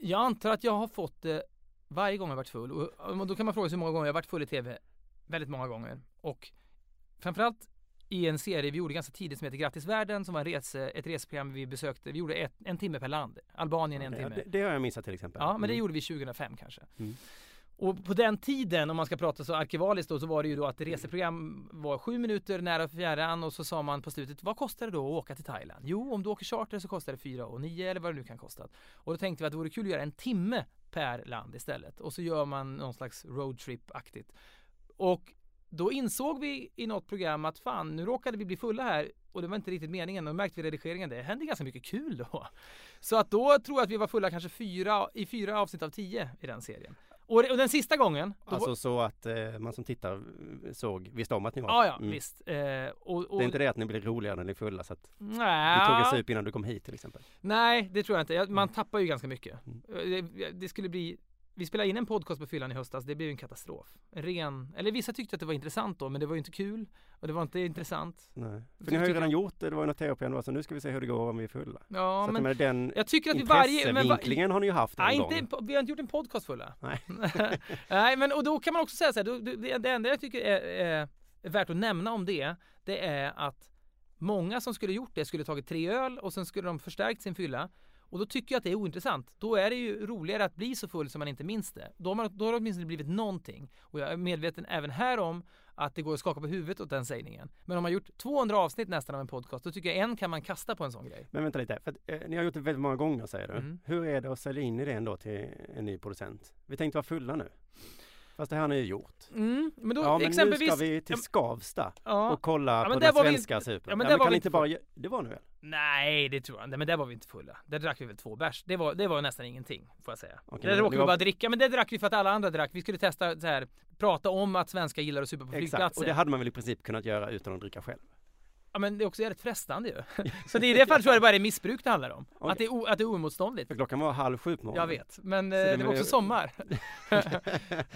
Jag antar att jag har fått det varje gång jag varit full och, och då kan man fråga sig hur många gånger jag har varit full i TV. Väldigt många gånger. Och framförallt i en serie vi gjorde ganska tidigt som heter Grattis världen som var en rese, ett reseprogram vi besökte. Vi gjorde ett, en timme per land. Albanien en Ja, timme. det, det har jag missat till exempel. Ja, men det Mm. gjorde vi 2005 kanske. Mm. Och på den tiden, om man ska prata så arkivaliskt då, så var det ju då att reseprogram var sju minuter nära fjärran och så sa man på slutet, vad kostar det då att åka till Thailand? Jo, om du åker charter så kostar det fyra och nio eller vad det nu kan kosta. Och då tänkte vi att det vore kul att göra en timme per land istället. Och så gör man någon slags roadtrip-aktigt. Och då insåg vi i något program att fan, nu råkade vi bli fulla här och det var inte riktigt meningen. Och märkte vi i redigeringen, det hände ganska mycket kul då. Så att då tror jag att vi var fulla kanske fyra, i fyra avsnitt av tio i den serien. Och, och den sista gången, Alltså var, så att eh, man som tittar såg, visste om att ni var ja ja Mm. visst. Eh, och, och, Det är inte det att ni blir roligare när ni är fulla så att nej, du tog en sup innan du kom hit till exempel? nej, det tror jag inte. Man tappar ju ganska mycket. Mm. Eh, Det, det skulle bli vi spelade in en podcast på fyllan i höstas, det blev en katastrof. En ren, eller vissa tyckte att det var intressant då, men det var ju inte kul. Och det var inte intressant. Nej. För Tycker- ni har ju redan gjort det, det var ju något tv-program då, så nu ska vi se hur det går om vi är fulla. Ja, så att men med den jag tycker att vi varje... Men, intressevinklingen har ni ju haft en Nej, gång. inte, vi har inte gjort en podcast fulla. Nej. Nej, men och då kan man också säga så här, då, det, det enda jag tycker är, är, är värt att nämna om det, det är att många som skulle gjort det skulle tagit tre öl och sen skulle de förstärkt sin fylla. Och då tycker jag att det är ointressant. Då är det ju roligare att bli så full som man inte minns det. Då har, man, då har det åtminstone blivit någonting. Och jag är medveten även här om att det går att skaka på huvudet åt den sägningen. Men om man gjort 200 avsnitt nästan av en podcast, då tycker jag en kan man kasta på en sån grej. Men vänta lite, för att, eh, ni har gjort det väldigt många gånger säger du. Mm. Hur är det att sälja in idén då till en ny producent? Vi tänkte vara fulla nu. Fast det här har ni ju gjort. Mm, men då ja men exempelvis... nu ska vi till Skavsta ja, och kolla Ja, på den svenska inte- supen. ja, men Ja, men kan vi inte bara, det var nu väl? Nej, det tror jag inte. Men där var vi inte fulla. Där drack vi väl två bärs. Det var, det var nästan ingenting, får jag säga. Okej, där råkade vi var- bara dricka, men det drack vi för att alla andra drack. Vi skulle testa så här, prata om att svenskar gillar att supa på Exakt, flygplatser. och det hade man väl i princip kunnat göra utan att dricka själv? Ja, men det är också jävligt frestande ju. så det i det fallet tror jag det bara är missbruk det handlar om. Okej. Att, det är o, att det är oemotståndligt. För klockan var halv sju på morgonen. Jag vet, men eh, det det, var också sommar.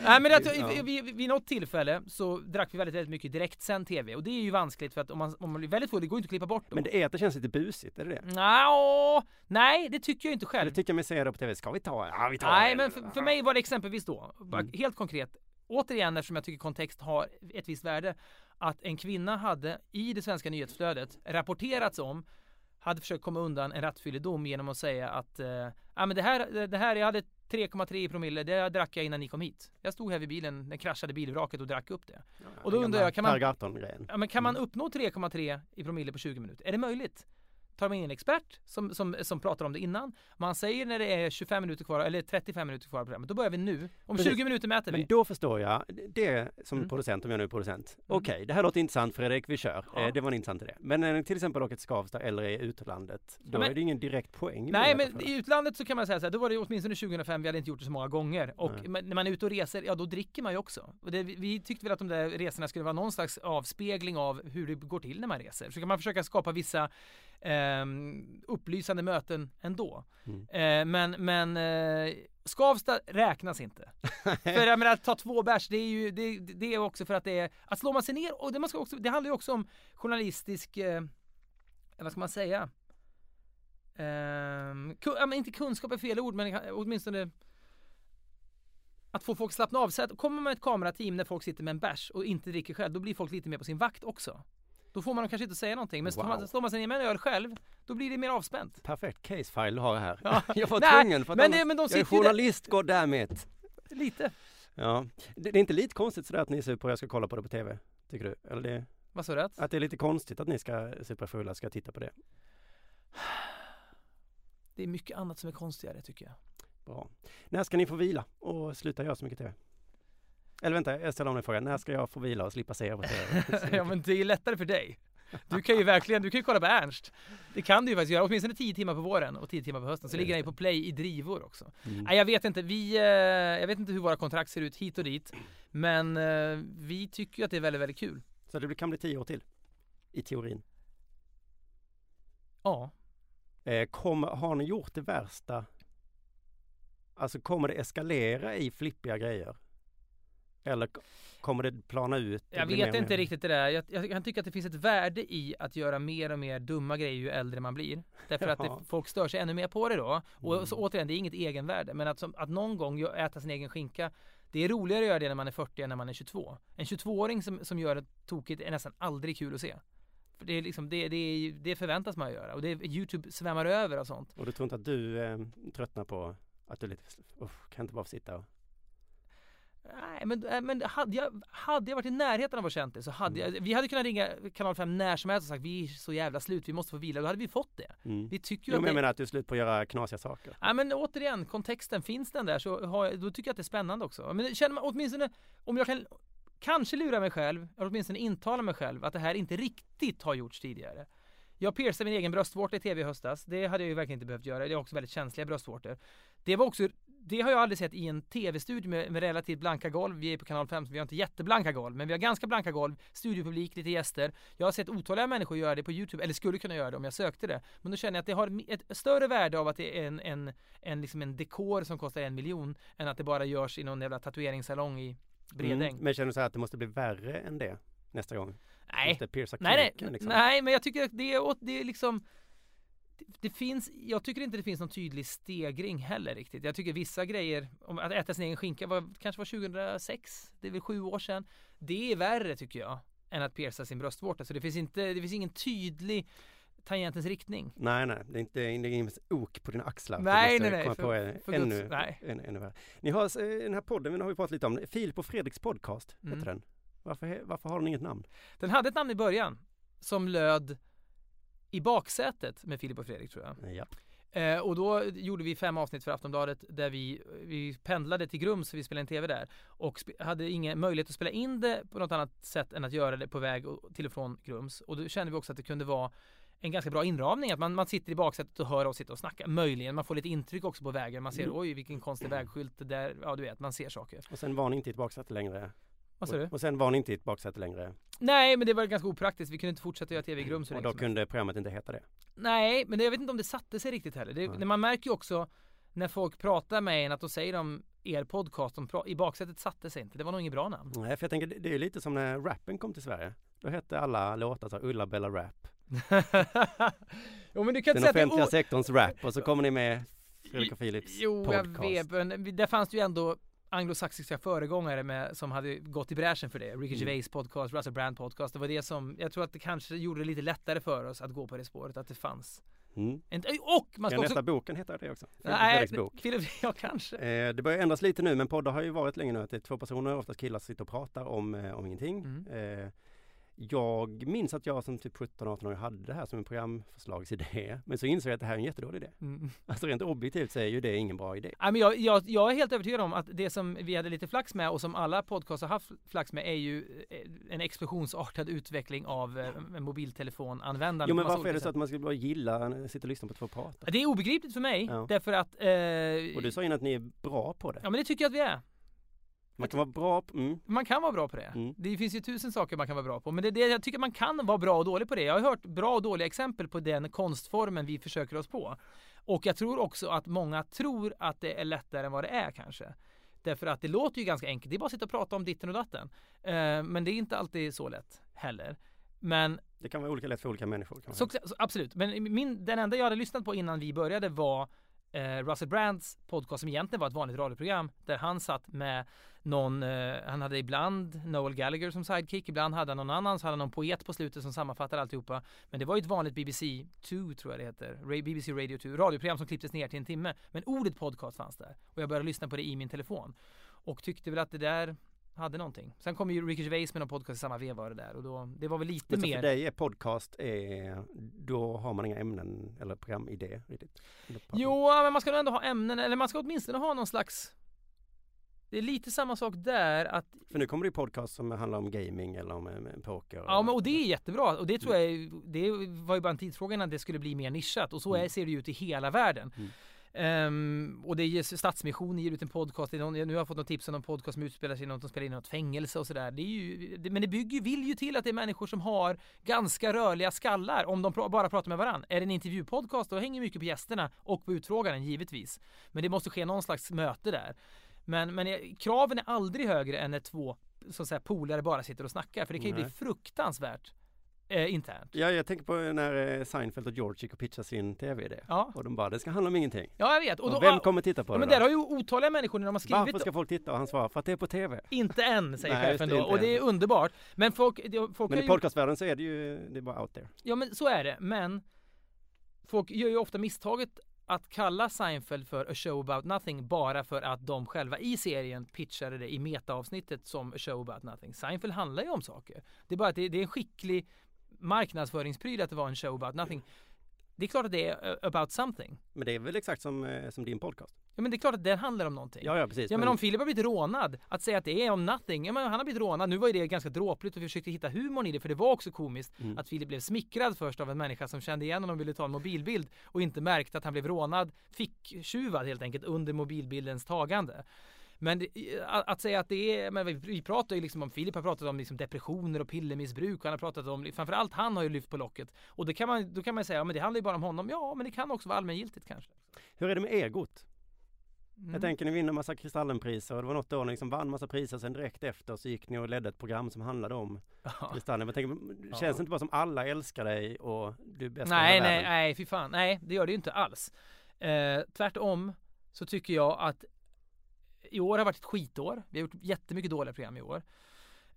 Nej men att, Ja. vid, vid något tillfälle så drack vi väldigt, väldigt mycket direktsänd TV och det är ju vanskligt för att om man, om man blir väldigt full, det går inte att klippa bort då. Men det är att det känns lite busigt, är det det? Nja, nej, det tycker jag inte själv. Eller tycker jag mig se det på tv, ska vi ta Ja vi tar Nej, det. men för, för mig var det exempelvis då, Mm. helt konkret, återigen eftersom jag tycker kontext har ett visst värde, att en kvinna hade i det svenska nyhetsflödet rapporterats om hade försökt komma undan en rattfylledom genom att säga att eh, ja, men det här, det här, jag hade 3,3 i promille, det drack jag innan ni kom hit. Jag stod här vid bilen, den kraschade bilvraket och drack upp det. och då undrar jag, kan man-. Ja, men kan man uppnå 3,3 i promille på 20 minuter? Är det möjligt? Tar man in en expert som, som, som pratar om det innan. Man säger när det är 25 minuter kvar eller 35 minuter kvar på programmet. Då börjar vi nu. Om Precis. 20 minuter mäter vi. Men då förstår jag, det som Mm. producent, om jag nu är producent. Mm. Okej, det här låter intressant Fredrik, vi kör. Ja. Eh, det var en intressant idé. Men när ni till exempel åker till Skavsta eller är i utlandet, då Ja, men- är det ingen direkt poäng. Nej men i utlandet så kan man säga så här, då var det åtminstone 2005, vi hade inte gjort det så många gånger. Och men när man är ute och reser, ja då dricker man ju också. Det, vi- vi tyckte väl att de där resorna skulle vara någon slags avspegling av hur det går till när man reser. Så kan man försöka skapa vissa ehm, upplysande möten ändå. Mm. Eh, men men eh, Skavsta räknas inte. för jag menar, att ta två bärs, det är ju det, det är också för att det är, att slår man sig ner, och det, man ska också, det handlar ju också om journalistisk, eh, vad ska man säga? Ehm, ku, ja, men inte kunskap är fel ord, men åtminstone att få folk att slappna av. Så att kommer man med ett kamerateam när folk sitter med en bärs och inte dricker själv, då blir folk lite mer på sin vakt också. Då får man kanske inte säga någonting. Men står man, Wow. står man sig ner med en öl själv, då blir det mer avspänt. Perfekt case file du har här. Ja. Jag var Nej, tvungen för att men annars, men de jag är journalist, god damn it. Lite. Ja. Det, det är inte lite konstigt sådär att ni är super och jag ska kolla på det på TV? Tycker du? Eller det, Vad sa du? Att? att det är lite konstigt att ni ska superfulla ska titta på det? Det är mycket annat som är konstigare tycker jag. Bra. När ska ni få vila och sluta göra så mycket TV? Eller vänta, jag ställer om en fråga. När ska jag få vila och slippa se er på TV? ja men det är lättare för dig. Du kan ju verkligen, du kan ju kolla på Ernst. Det kan du ju faktiskt göra, åtminstone 10 timmar på våren och 10 timmar på hösten. Så ligger den ju på play i drivor också. Mm. Nej jag vet inte, vi, eh, jag vet inte hur våra kontrakt ser ut hit och dit. Men eh, vi tycker ju att det är väldigt, väldigt kul. Så det kan bli tio år till? I teorin. Ja. Eh, kommer, har ni gjort det värsta? Alltså kommer det eskalera i flippiga grejer? Eller kommer det plana ut? och Jag vet och inte riktigt det där. Jag, jag kan tycka att det finns ett värde i att göra mer och mer dumma grejer ju äldre man blir. Därför att det, folk stör sig ännu mer på det då. Och Mm. så återigen, det är inget egenvärde. Men att, som, att någon gång äta sin egen skinka, det är roligare att göra det när man är 40 än när man är 22. En 22-åring som, som gör ett tokigt är nästan aldrig kul att se. För det, är liksom, det, det, det förväntas man göra. Och det, Youtube svämmar över av sånt. Och du tror inte att du eh, tröttnar på att du lite, usch, kan inte bara sitta och... Nej, men, äh, men hade, jag, hade jag varit i närheten av att känt det så hade jag, vi hade kunnat ringa kanal 5 när som helst och sagt vi är så jävla slut, vi måste få vila. Då hade vi fått det. Mm. Vi tycker Jo, att men jag det, menar att du är slut på att göra knasiga saker. Ja men återigen, kontexten, finns den där så har, jag- då tycker jag att det är spännande också. Men känner man åtminstone, om jag kan kanske lura mig själv, eller åtminstone intala mig själv att det här inte riktigt har gjorts tidigare. Jag piercade min egen bröstvårta i tv i höstas. Det hade jag ju verkligen inte behövt göra. Det är också väldigt känsliga bröstvårtor. Det var också, det har jag aldrig sett i en tv-studio med, med relativt blanka golv. Vi är på kanal 5 så vi har inte jätteblanka golv, men vi har ganska blanka golv, studiopublik, lite gäster. Jag har sett otaliga människor göra det på Youtube, eller skulle kunna göra det om jag sökte det. Men då känner jag att det har ett större värde av att det är en, en, en, liksom en dekor som kostar en miljon, än att det bara görs i någon jävla tatueringssalong i Bredäng. Mm. Men känner du så här att det måste bli värre än det nästa gång? Nej, Nej, nej, liksom? nej, men jag tycker att det är, det är liksom det, finns, jag tycker inte det finns någon tydlig stegring heller riktigt. Jag tycker vissa grejer, om att äta sin egen skinka var, kanske var 2006, det är väl sju år sedan. Det är värre tycker jag, än att pierca sin bröstvårta. Så det finns inte, det finns ingen tydlig tangentens riktning. Nej, nej, det är inte det är inget ok på dina axlar. för Nej, nej, nej, för- på för Guds- ännu, nej. En, ännu värre. Ni har, eh, den här podden, den har vi pratat lite om, Filip och Fredriks podcast Mm. heter den. Varför, varför har den inget namn? Den hade ett namn i början som löd I baksätet med Filip och Fredrik tror jag. Ja. Eh, och då gjorde vi fem avsnitt för Aftonbladet där vi, vi pendlade till Grums för vi spelade in TV där och hade ingen möjlighet att spela in det på något annat sätt än att göra det på väg och- till och från Grums. Och då kände vi också att det kunde vara en ganska bra inramning, att man, man sitter i baksätet och hör oss sitta och snacka. Möjligen, man får lite intryck också på vägen. Man ser Mm. oj vilken konstig vägskylt där, ja du vet, man ser saker. Och sen var ni inte i ett baksäte längre. Vad sa du? Och, sen var ni inte i ett baksäte längre. Nej, men det var ganska opraktiskt. Vi kunde inte fortsätta göra TV i Grums Och då kunde programmet inte heta det. Nej, men det, jag vet inte om det satte sig riktigt heller. Det, när man märker ju också när folk pratar med en att då säger de er podcast, de pra- i baksätet satte sig inte. Det var nog inget bra namn. Nej, för jag tänker det- det är lite som när rappen kom till Sverige. Då hette alla låtar så här Ulla Bella Rap. jo men du kan Den inte säga att det offentliga är o- sektorns rap och så kommer ni med Fredrik och Philips Jo, podcast. jag vet, men där fanns det ju ändå anglosaxiska föregångare med, som hade gått i bräschen för det. Ricky Mm. Gervais podcast, Russell Brand podcast. Det var det som, jag tror att det kanske gjorde det lite lättare för oss att gå på det spåret, att det fanns. Mm. En, och man ska Ja, också... nästa boken heter det också. Nej, bok. Philip, ja kanske. Eh, det börjar ändras lite nu men poddar har ju varit länge nu att det är två personer, oftast killar, som sitter och pratar om, eh, om ingenting. Mm. Eh, jag minns att jag som typ 17-18 år hade det här som en programförslagsidé. Men så insåg jag att det här är en jättedålig idé. Mm. Alltså rent objektivt så är ju det ingen bra idé. Ja, men jag, jag, jag är helt övertygad om att det som vi hade lite flax med och som alla podcasts har haft flax med är ju eh, en explosionsartad utveckling av eh, mobiltelefonanvändande. Jo men varför är det så att man ska bara gilla, sitta och lyssna på två prata? Det är obegripligt för mig Ja. därför att... Eh, Och du sa innan att ni är bra på det. Ja men det tycker jag att vi är. Man kan vara bra på, mm. Man kan vara bra på det. Mm. Det finns ju tusen saker man kan vara bra på. Men det, det, jag tycker man kan vara bra och dålig på det. Jag har hört bra och dåliga exempel på den konstformen vi försöker oss på. Och jag tror också att många tror att det är lättare än vad det är kanske. Därför att det låter ju ganska enkelt. Det är bara att sitta och prata om ditten och datten. Eh, men det är inte alltid så lätt heller. Men Det kan vara olika lätt för olika människor. Kan så, så, absolut. Men min, den enda jag hade lyssnat på innan vi började var eh, Russell Brands podcast som egentligen var ett vanligt radioprogram där han satt med någon, eh, han hade ibland Noel Gallagher som sidekick, ibland hade han någon annan, så hade han någon poet på slutet som sammanfattade alltihopa. Men det var ju ett vanligt BBC 2 tror jag det heter, BBC Radio 2, radioprogram som klipptes ner till en timme. Men ordet podcast fanns där och jag började lyssna på det i min telefon och tyckte väl att det där hade någonting. Sen kom ju Ricky Gervais med någon podcast i samma veva det där och då, det var väl lite mer för dig är podcast, är, då har man inga ämnen eller programidé riktigt? Jo, men man ska nog ändå ha ämnen, eller man ska åtminstone ha någon slags Det är lite samma sak där att För nu kommer det ju podcast som handlar om gaming eller om eh, poker. Ja men och det är jättebra och det tror jag är- Det var ju bara en tidsfråga innan det skulle bli mer nischat och så är, Mm. ser det ju ut i hela världen Mm. Ehm, och det ges Stadsmissionen ger ut en podcast, är någon, nu har jag fått något tips om någon podcast som utspelar sig i något de spelar in något fängelse och sådär. Det är ju, det, men det bygger, vill ju till att det är människor som har ganska rörliga skallar om de pr- bara pratar med varandra. Är det en intervjupodcast då hänger mycket på gästerna och på utfrågaren givetvis. Men det måste ske någon slags möte där. Men, men kraven är aldrig högre än när två så att säga, polare bara sitter och snackar för det kan ju bli Nej. fruktansvärt eh, internt. Ja, jag tänker på när eh, Seinfeld och George gick och pitchade sin tv-idé. Ja. Och de bara, det ska handla om ingenting. Ja, jag vet. Och Och då, vem kommer titta på ja, det men då? där har ju otaliga människor när de har skrivit Varför ska folk titta? Och han svarar, för att det är på tv. Inte än, säger Nej, chefen då. Och det är underbart. Men folk, folk Men i podcastvärlden så är det ju, det är bara out there. Ja men så är det. Men folk gör ju ofta misstaget att kalla Seinfeld för A Show About Nothing bara för att de själva i serien pitchade det i metaavsnittet som A Show About Nothing. Seinfeld handlar ju om saker. Det är bara att det, det är en skicklig marknadsföringspryl att det var en show about nothing. Det är klart att det är uh, about something. Men det är väl exakt som, eh, som din podcast? Ja men det är klart att den handlar om någonting. Ja, ja precis. Ja men om Filip har blivit rånad, att säga att det är om nothing, ja men han har blivit rånad, nu var ju det ganska dråpligt och vi försökte hitta humorn i det för det var också komiskt Mm. att Filip blev smickrad först av en människa som kände igen honom och ville ta en mobilbild och inte märkte att han blev rånad, fick tjuvad helt enkelt under mobilbildens tagande. Men det, att, att säga att det är, men vi, vi pratar ju liksom om, Filip har pratat om liksom depressioner och pillermissbruk och han har pratat om, framförallt han har ju lyft på locket. Och det kan man, då kan man säga, ja men det handlar ju bara om honom. Ja, men det kan också vara allmängiltigt kanske. Hur är det med egot? Mm. Jag tänker ni vinner massa Kristallenpriser och det var något år ni liksom vann massa priser sen direkt efter så gick ni och ledde ett program som handlade om Ja. Kristallen. Men tänker, Ja. känns det inte bara som alla älskar dig och du är bäst Nej, nej, nej, fy fan. Nej, det gör det ju inte alls. Eh, tvärtom så tycker jag att i år har varit ett skitår. Vi har gjort jättemycket dåliga program i år.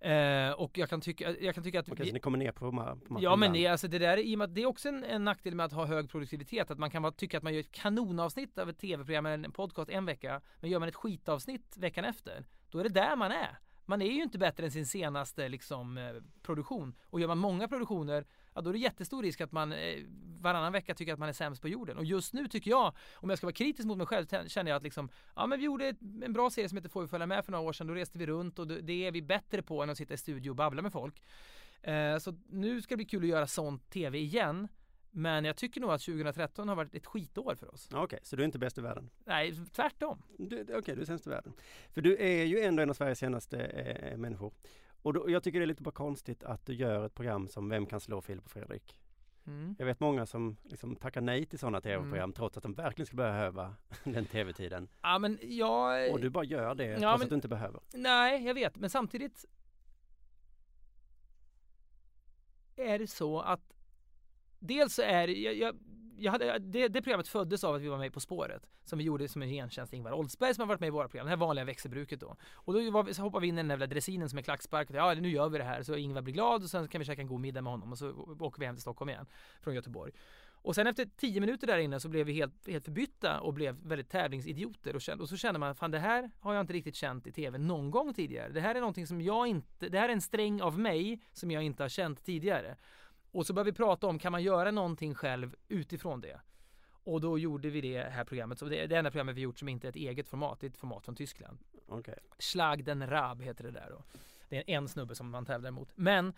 Eh, och jag kan tycka, jag kan tycka att Okej, vi, så ni kommer ner på, ma- på Ja men det, alltså det där, i och med att det är också en, en nackdel med att ha hög produktivitet. Att man kan tycka att man gör ett kanonavsnitt av ett tv-program eller en podcast en vecka. Men gör man ett skitavsnitt veckan efter, då är det där man är. Man är ju inte bättre än sin senaste liksom, eh, produktion. Och gör man många produktioner, ja då är det jättestor risk att man eh, varannan vecka tycker att man är sämst på jorden. Och just nu tycker jag, om jag ska vara kritisk mot mig själv, känner jag att liksom, ja men vi gjorde en bra serie som heter Får vi följa med för några år sedan. Då reste vi runt och det, är vi bättre på än att sitta i studio och babbla med folk. Eh, så nu ska det bli kul att göra sån tv igen. Men jag tycker nog att 2013 har varit ett skitår för oss. Okej, så du är inte bäst i världen? Nej, tvärtom. Okej, du är sämst i världen. För du är ju ändå en av Sveriges senaste eh, människor. Och då, jag tycker det är lite bara konstigt att du gör ett program som Vem kan slå Filip och Fredrik? Mm. Jag vet många som liksom tackar nej till sådana tv-program trots att de verkligen skulle behöva den tv-tiden. Ja men jag... Och du bara gör det Ja, trots men- att du inte behöver. Nej, jag vet, men samtidigt är det så att dels så är det, jag, jag, jag hade, det, det programmet föddes av att vi var med På spåret som vi gjorde som en gentjänst till Ingvar Oldsberg som har varit med i våra program, det här vanliga växelbruket då. Och då var så hoppade vi in i den där jävla dressinen som är klackspark. Ja, nu gör vi det här. Så Ingvar blir glad och sen kan vi käka en god middag med honom och så åker vi hem till Stockholm igen från Göteborg. Och sen efter tio minuter där inne så blev vi helt, helt förbytta och blev väldigt tävlingsidioter och, kände, och så kände man fan det här har jag inte riktigt känt i tv någon gång tidigare. Det här är någonting som jag inte, det här är en sträng av mig som jag inte har känt tidigare. Och så började vi prata om, kan man göra någonting själv utifrån det? Och då gjorde vi det här programmet. Så det är det enda programmet vi gjort som inte är ett eget format. Det är ett format från Tyskland. Okej. Schlag den Rab heter det där då. Det är en snubbe som man tävlar emot. Men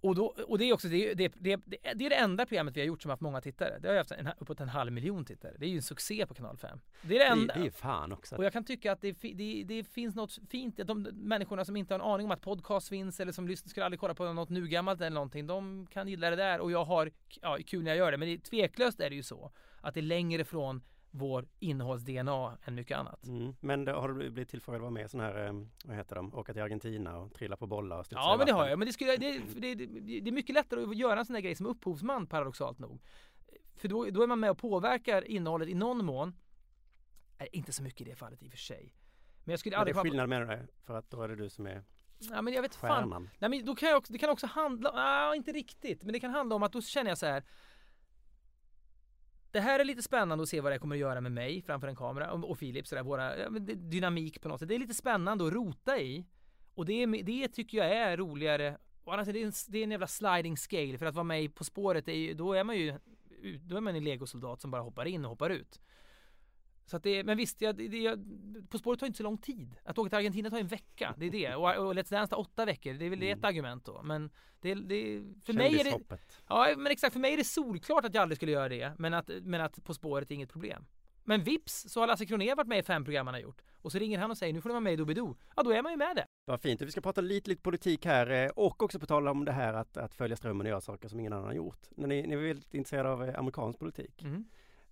och, då, och det är också det, det, det, det, det är det enda programmet vi har gjort som har haft många tittare. Det har ju haft en, uppåt en halv miljon tittare. Det är ju en succé på kanal 5. Det är det Det, enda. det är ju fan också. Och jag kan tycka att det, det, det finns något fint, de människorna som inte har en aning om att podcast finns eller som lyssnar, skulle aldrig kolla på något nu gammalt eller någonting, de kan gilla det där och jag har ja, kul när jag gör det. Men det, tveklöst är det ju så att det är längre från vår innehålls-DNA än mycket annat. Mm. Men då, har du blivit tillfrågad att vara med i sån här, eh, vad heter de, åka till Argentina och trilla på bollar och Ja men det har jag, men det, skulle, det, det, det, det är mycket lättare att göra en sån där grej som upphovsman paradoxalt nog. För då, då är man med och påverkar innehållet i någon mån. Nej, inte så mycket i det fallet i och för sig. Men jag skulle Men det är skillnad med det, för att då är det du som är Ja men jag vet fan. stjärnan. Nej men då kan jag också, det kan också handla, ah, inte riktigt, men det kan handla om att då känner jag så här. Det här är lite spännande att se vad det kommer att göra med mig framför en kamera och, Filip, sådär, våra dynamik på något sätt. Det är lite spännande att rota i. Och det, det tycker jag är roligare. Och annars är det, en, det är en jävla sliding scale för att vara med i På spåret, är ju, då är man ju då är man en legosoldat som bara hoppar in och hoppar ut. Så att det, men visst, jag, det, det, På spåret tar inte så lång tid. Att åka till Argentina tar en vecka, det är det. Och, och Let's Dance tar åtta veckor, det är väl ett argument då. Men det, det, för mig är det... Ja men exakt, för mig är det solklart att jag aldrig skulle göra det. Men att, men att På spåret är inget problem. Men vips så har Lasse Kronér varit med i fem program han har gjort. Och så ringer han och säger nu får du vara med i Doobidoo. Ja då är man ju med det. Vad fint. Vi ska prata lite, lite politik här eh, och också på tal om det här att, att följa strömmen och göra saker som ingen annan har gjort. Ni, ni är väldigt intresserade av eh, amerikansk politik Mm.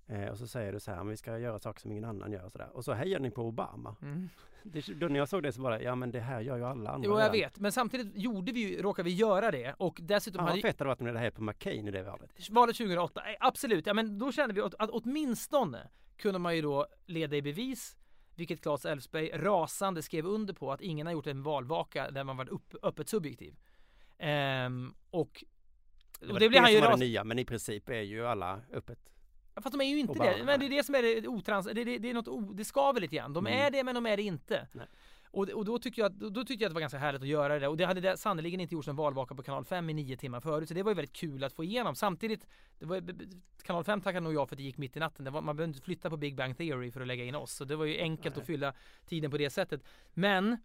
Eh, och så säger du så här, men vi ska göra saker som ingen annan gör och så där. Och så hejar ni på Obama. Mm. Det, då när jag såg det så det, ja men det här gör ju alla andra Jo jag redan. vet, men samtidigt gjorde vi ju, råkade vi göra det och dessutom Fan hade vad fett det hade varit om ni hade hejat på McCain i det valet. Valet 2008, eh, absolut. Ja, men då kände vi att, att åtminstone kunde man ju då leda i bevis, vilket Claes Elfsberg rasande skrev under på, att ingen har gjort en valvaka där man varit upp, öppet subjektiv. Ehm, och, Det, och det blir han ju som var det nya, men i princip är ju alla öppet. Fast de är ju inte Obama, det. Men det är det som är det otrans... Det, det, det är något o... Det skaver lite grann. De Mm. är det, men de är det inte. Nej. Och, och då, tyckte jag, att- då, då tyckte jag att det var ganska härligt att göra det. Och det hade det sannerligen inte gjorts en valvaka på kanal 5 i nio timmar förut. Så det var ju väldigt kul att få igenom. Samtidigt, var, kanal 5 tackade nog jag för att det gick mitt i natten. Var, man behövde inte flytta på Big Bang Theory för att lägga in oss. Så det var ju enkelt Nej. att fylla tiden på det sättet. Men...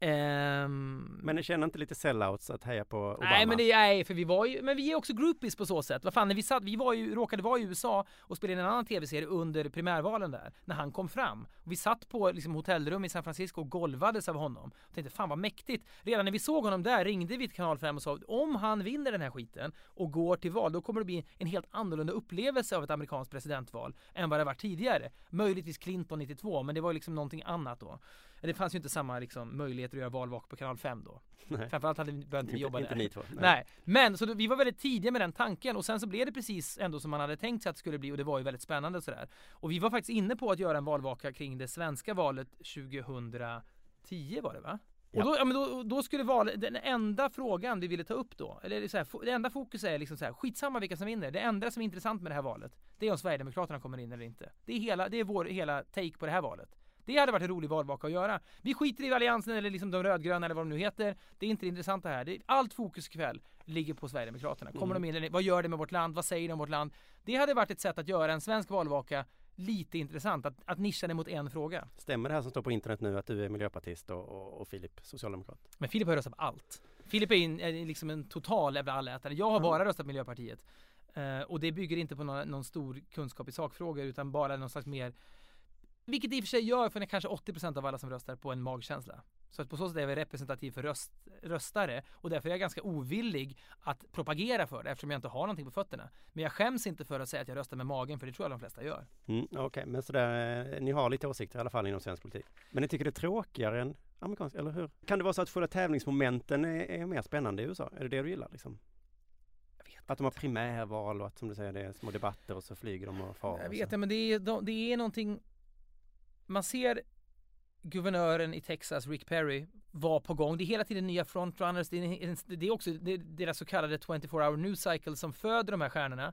ehm, Men ni känner inte lite sellouts att heja på Obama? Nej men det nej, för vi var ju, men vi är också groupies på så sätt. Vad fan, när vi satt, vi var ju, råkade vara i USA och spelade in en annan tv-serie under primärvalen där, när han kom fram. Och vi satt på liksom, hotellrum i San Francisco och golvades av honom. Och tänkte fan vad mäktigt. Redan när vi såg honom där ringde vi till kanal 5 och sa om han vinner den här skiten och går till val, då kommer det bli en helt annorlunda upplevelse av ett amerikanskt presidentval än vad det var tidigare. Möjligtvis Clinton 92, men det var liksom någonting annat då. Det fanns ju inte samma liksom, möjligheter att göra valvaka på kanal 5 då. Nej. Framförallt hade vi börjat inte Inte, jobba inte där. ni två. Nej. men så då, vi var väldigt tidiga med den tanken och sen så blev det precis ändå som man hade tänkt sig att det skulle bli och det var ju väldigt spännande och sådär. Och vi var faktiskt inne på att göra en valvaka kring det svenska valet 2010 var det va? Ja. Och då, ja, men då, då skulle valet, den enda frågan vi ville ta upp då, eller så här, det enda fokus är liksom så här, skitsamma vilka som vinner. Det enda som är intressant med det här valet, det är om Sverigedemokraterna kommer in eller inte. Det är hela, det är vår hela take på det här valet. Det hade varit en rolig valvaka att göra. Vi skiter i alliansen eller liksom de rödgröna eller vad de nu heter. Det är inte det intressanta här. Det allt fokus ikväll ligger på Sverigedemokraterna. Kommer Mm. de in vad gör det med vårt land? Vad säger de om vårt land? Det hade varit ett sätt att göra en svensk valvaka lite intressant. Att, att nischa det mot en fråga. Stämmer det här som står på internet nu att du är miljöpartist och, och, och Filip socialdemokrat? Men Filip har röstat på allt. Filip är, en, är liksom en total jävla allätare. Jag har Mm. bara röstat på Miljöpartiet. Eh, och det bygger inte på någon, någon stor kunskap i sakfrågor utan bara någon slags mer vilket i och för sig gör för kanske 80% av alla som röstar på en magkänsla. Så att på så sätt är jag representativ för röst, röstare och därför är jag ganska ovillig att propagera för det eftersom jag inte har någonting på fötterna. Men jag skäms inte för att säga att jag röstar med magen för det tror jag de flesta gör. Mm, Okej, men sådär, eh, ni har lite åsikter i alla fall inom svensk politik. Men ni tycker det är tråkigare än amerikansk, eller hur? Kan det vara så att själva tävlingsmomenten är, är mer spännande i USA? Är det det du gillar liksom? Att de har primärval och att som du säger det är små debatter och så flyger de och far. Jag vet inte, men det är, de- det är någonting man ser guvernören i Texas, Rick Perry, var på gång. Det är hela tiden nya frontrunners. Det är, det är också det är deras så kallade 24 hour news cycle som föder de här stjärnorna.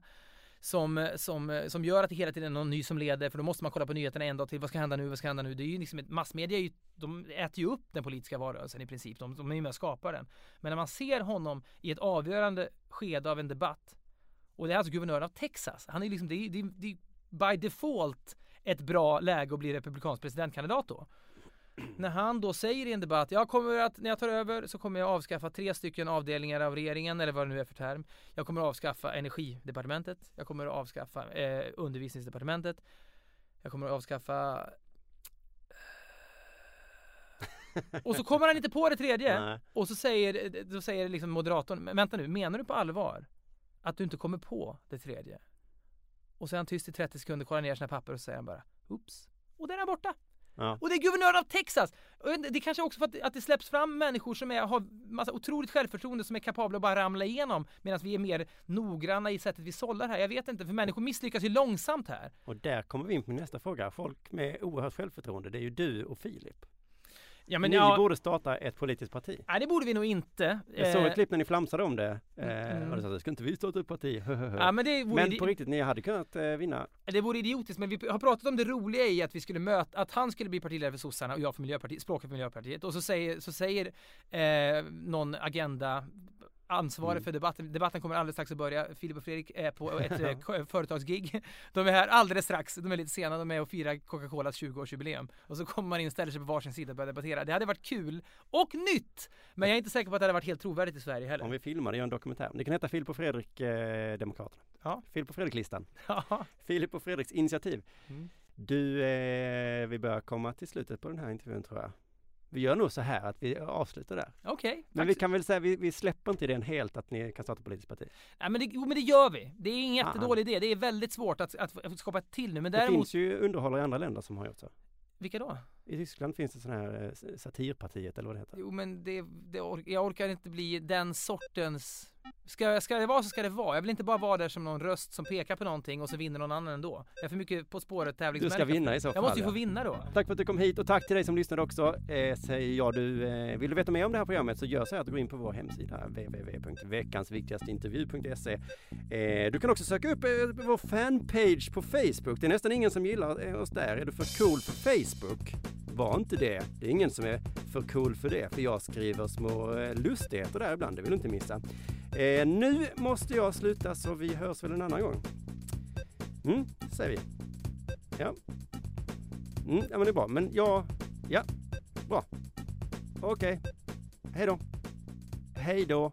Som, som, som gör att det hela tiden är någon ny som leder för då måste man kolla på nyheterna en dag till. Vad ska hända nu? Vad ska hända nu? Det är ju liksom, ett- massmedia är ju, de äter ju upp den politiska valrörelsen i princip. De, de är ju med och skapar den. Men när man ser honom i ett avgörande skede av en debatt och det är alltså guvernören av Texas. Han är liksom, det är, det är, det är by default ett bra läge att bli republikansk presidentkandidat då. När han då säger i en debatt, jag kommer att, när jag tar över så kommer jag avskaffa tre stycken avdelningar av regeringen eller vad det nu är för term. Jag kommer att avskaffa energidepartementet. Jag kommer att avskaffa eh, undervisningsdepartementet. Jag kommer att avskaffa och så kommer han inte på det tredje. Nej. Och så säger, då säger liksom moderatorn, "Men vänta nu, menar du på allvar att du inte kommer på det tredje? Och han tyst i 30 sekunder, kollar ner sina papper och så säger han bara, oops. Och den är borta. Ja. Och det är guvernören av Texas! Det är kanske också för att, att det släpps fram människor som är, har massa otroligt självförtroende som är kapabla att bara ramla igenom medan vi är mer noggranna i sättet vi sållar här. Jag vet inte, för människor misslyckas ju långsamt här. Och där kommer vi in på nästa fråga. Folk med oerhört självförtroende, det är ju du och Filip. Ja, Ni borde starta ett politiskt parti. Nej, det borde vi nog inte. Jag såg Eh, ett klipp när ni flamsade om det. Mm. Eh, och du sa, ska inte vi starta ett parti? Ja, men det vore, men på riktigt, ni hade kunnat eh, vinna. det vore idiotiskt, men vi har pratat om det roliga i att vi skulle möta, att han skulle bli partiledare för sossarna och jag för Miljöpartiet, språket för Miljöpartiet. Och så säger, så säger eh, någon agenda ansvarig Mm. för debatten. Debatten kommer alldeles strax att börja. Filip och Fredrik är på ett eh, företagsgig. De är här alldeles strax. De är lite sena. De är och firar Coca-Colas 20-årsjubileum. Och så kommer man in, ställer sig på varsin sida och börjar debattera. Det hade varit kul och nytt. Men jag är inte säker på att det hade varit helt trovärdigt i Sverige heller. Om vi filmar det, gör en dokumentär. Det kan heta Filip och Fredrik eh, Demokraterna. Ja. Filip och Fredrik-listan. Ja. Filip och Fredriks initiativ. Mm. Du, eh, vi börjar komma till slutet på den här intervjun tror jag. Vi gör nog så här att vi avslutar där. Okej. Men tack vi kan väl säga, vi, vi släpper inte idén helt att ni kan starta politiskt parti. Nej men det, jo, men det gör vi. Det är ingen Ah. jättedålig idé. Det är väldigt svårt att, att, att skapa ett till nu. Men Det däremot, finns ju underhållare i andra länder som har gjort så. vilka då? I Tyskland finns det sådana här eh, satirpartiet eller vad det heter. Jo men det, det or- jag orkar inte bli den sortens... Ska, ska det vara så ska det vara. Jag vill inte bara vara där som någon röst som pekar på någonting och så vinner någon annan ändå. Jag är för mycket På spåret Du tävlingsmänniska. ska vinna i så fall. Jag måste ju få vinna då. Tack för att du kom hit och tack till dig som lyssnade också. Eh, säger jag du, eh, vill du veta mer om det här programmet så gör så här att du går in på vår hemsida www.veckansviktigaste Eh, du kan också söka upp eh, vår fanpage på Facebook. Det är nästan ingen som gillar eh, oss där. Är du för cool för Facebook? Var inte det. Det är ingen som är för cool för det, för jag skriver små eh, lustigheter där ibland. Det vill du inte missa. Eh, nu måste jag sluta så vi hörs väl en annan gång. Mm, säger vi. Ja. Mm, ja men det är bra. Men ja, ja, bra. Okej. Hej då. Hej då.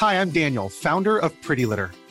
Hi, I'm Daniel, founder of Pretty Litter.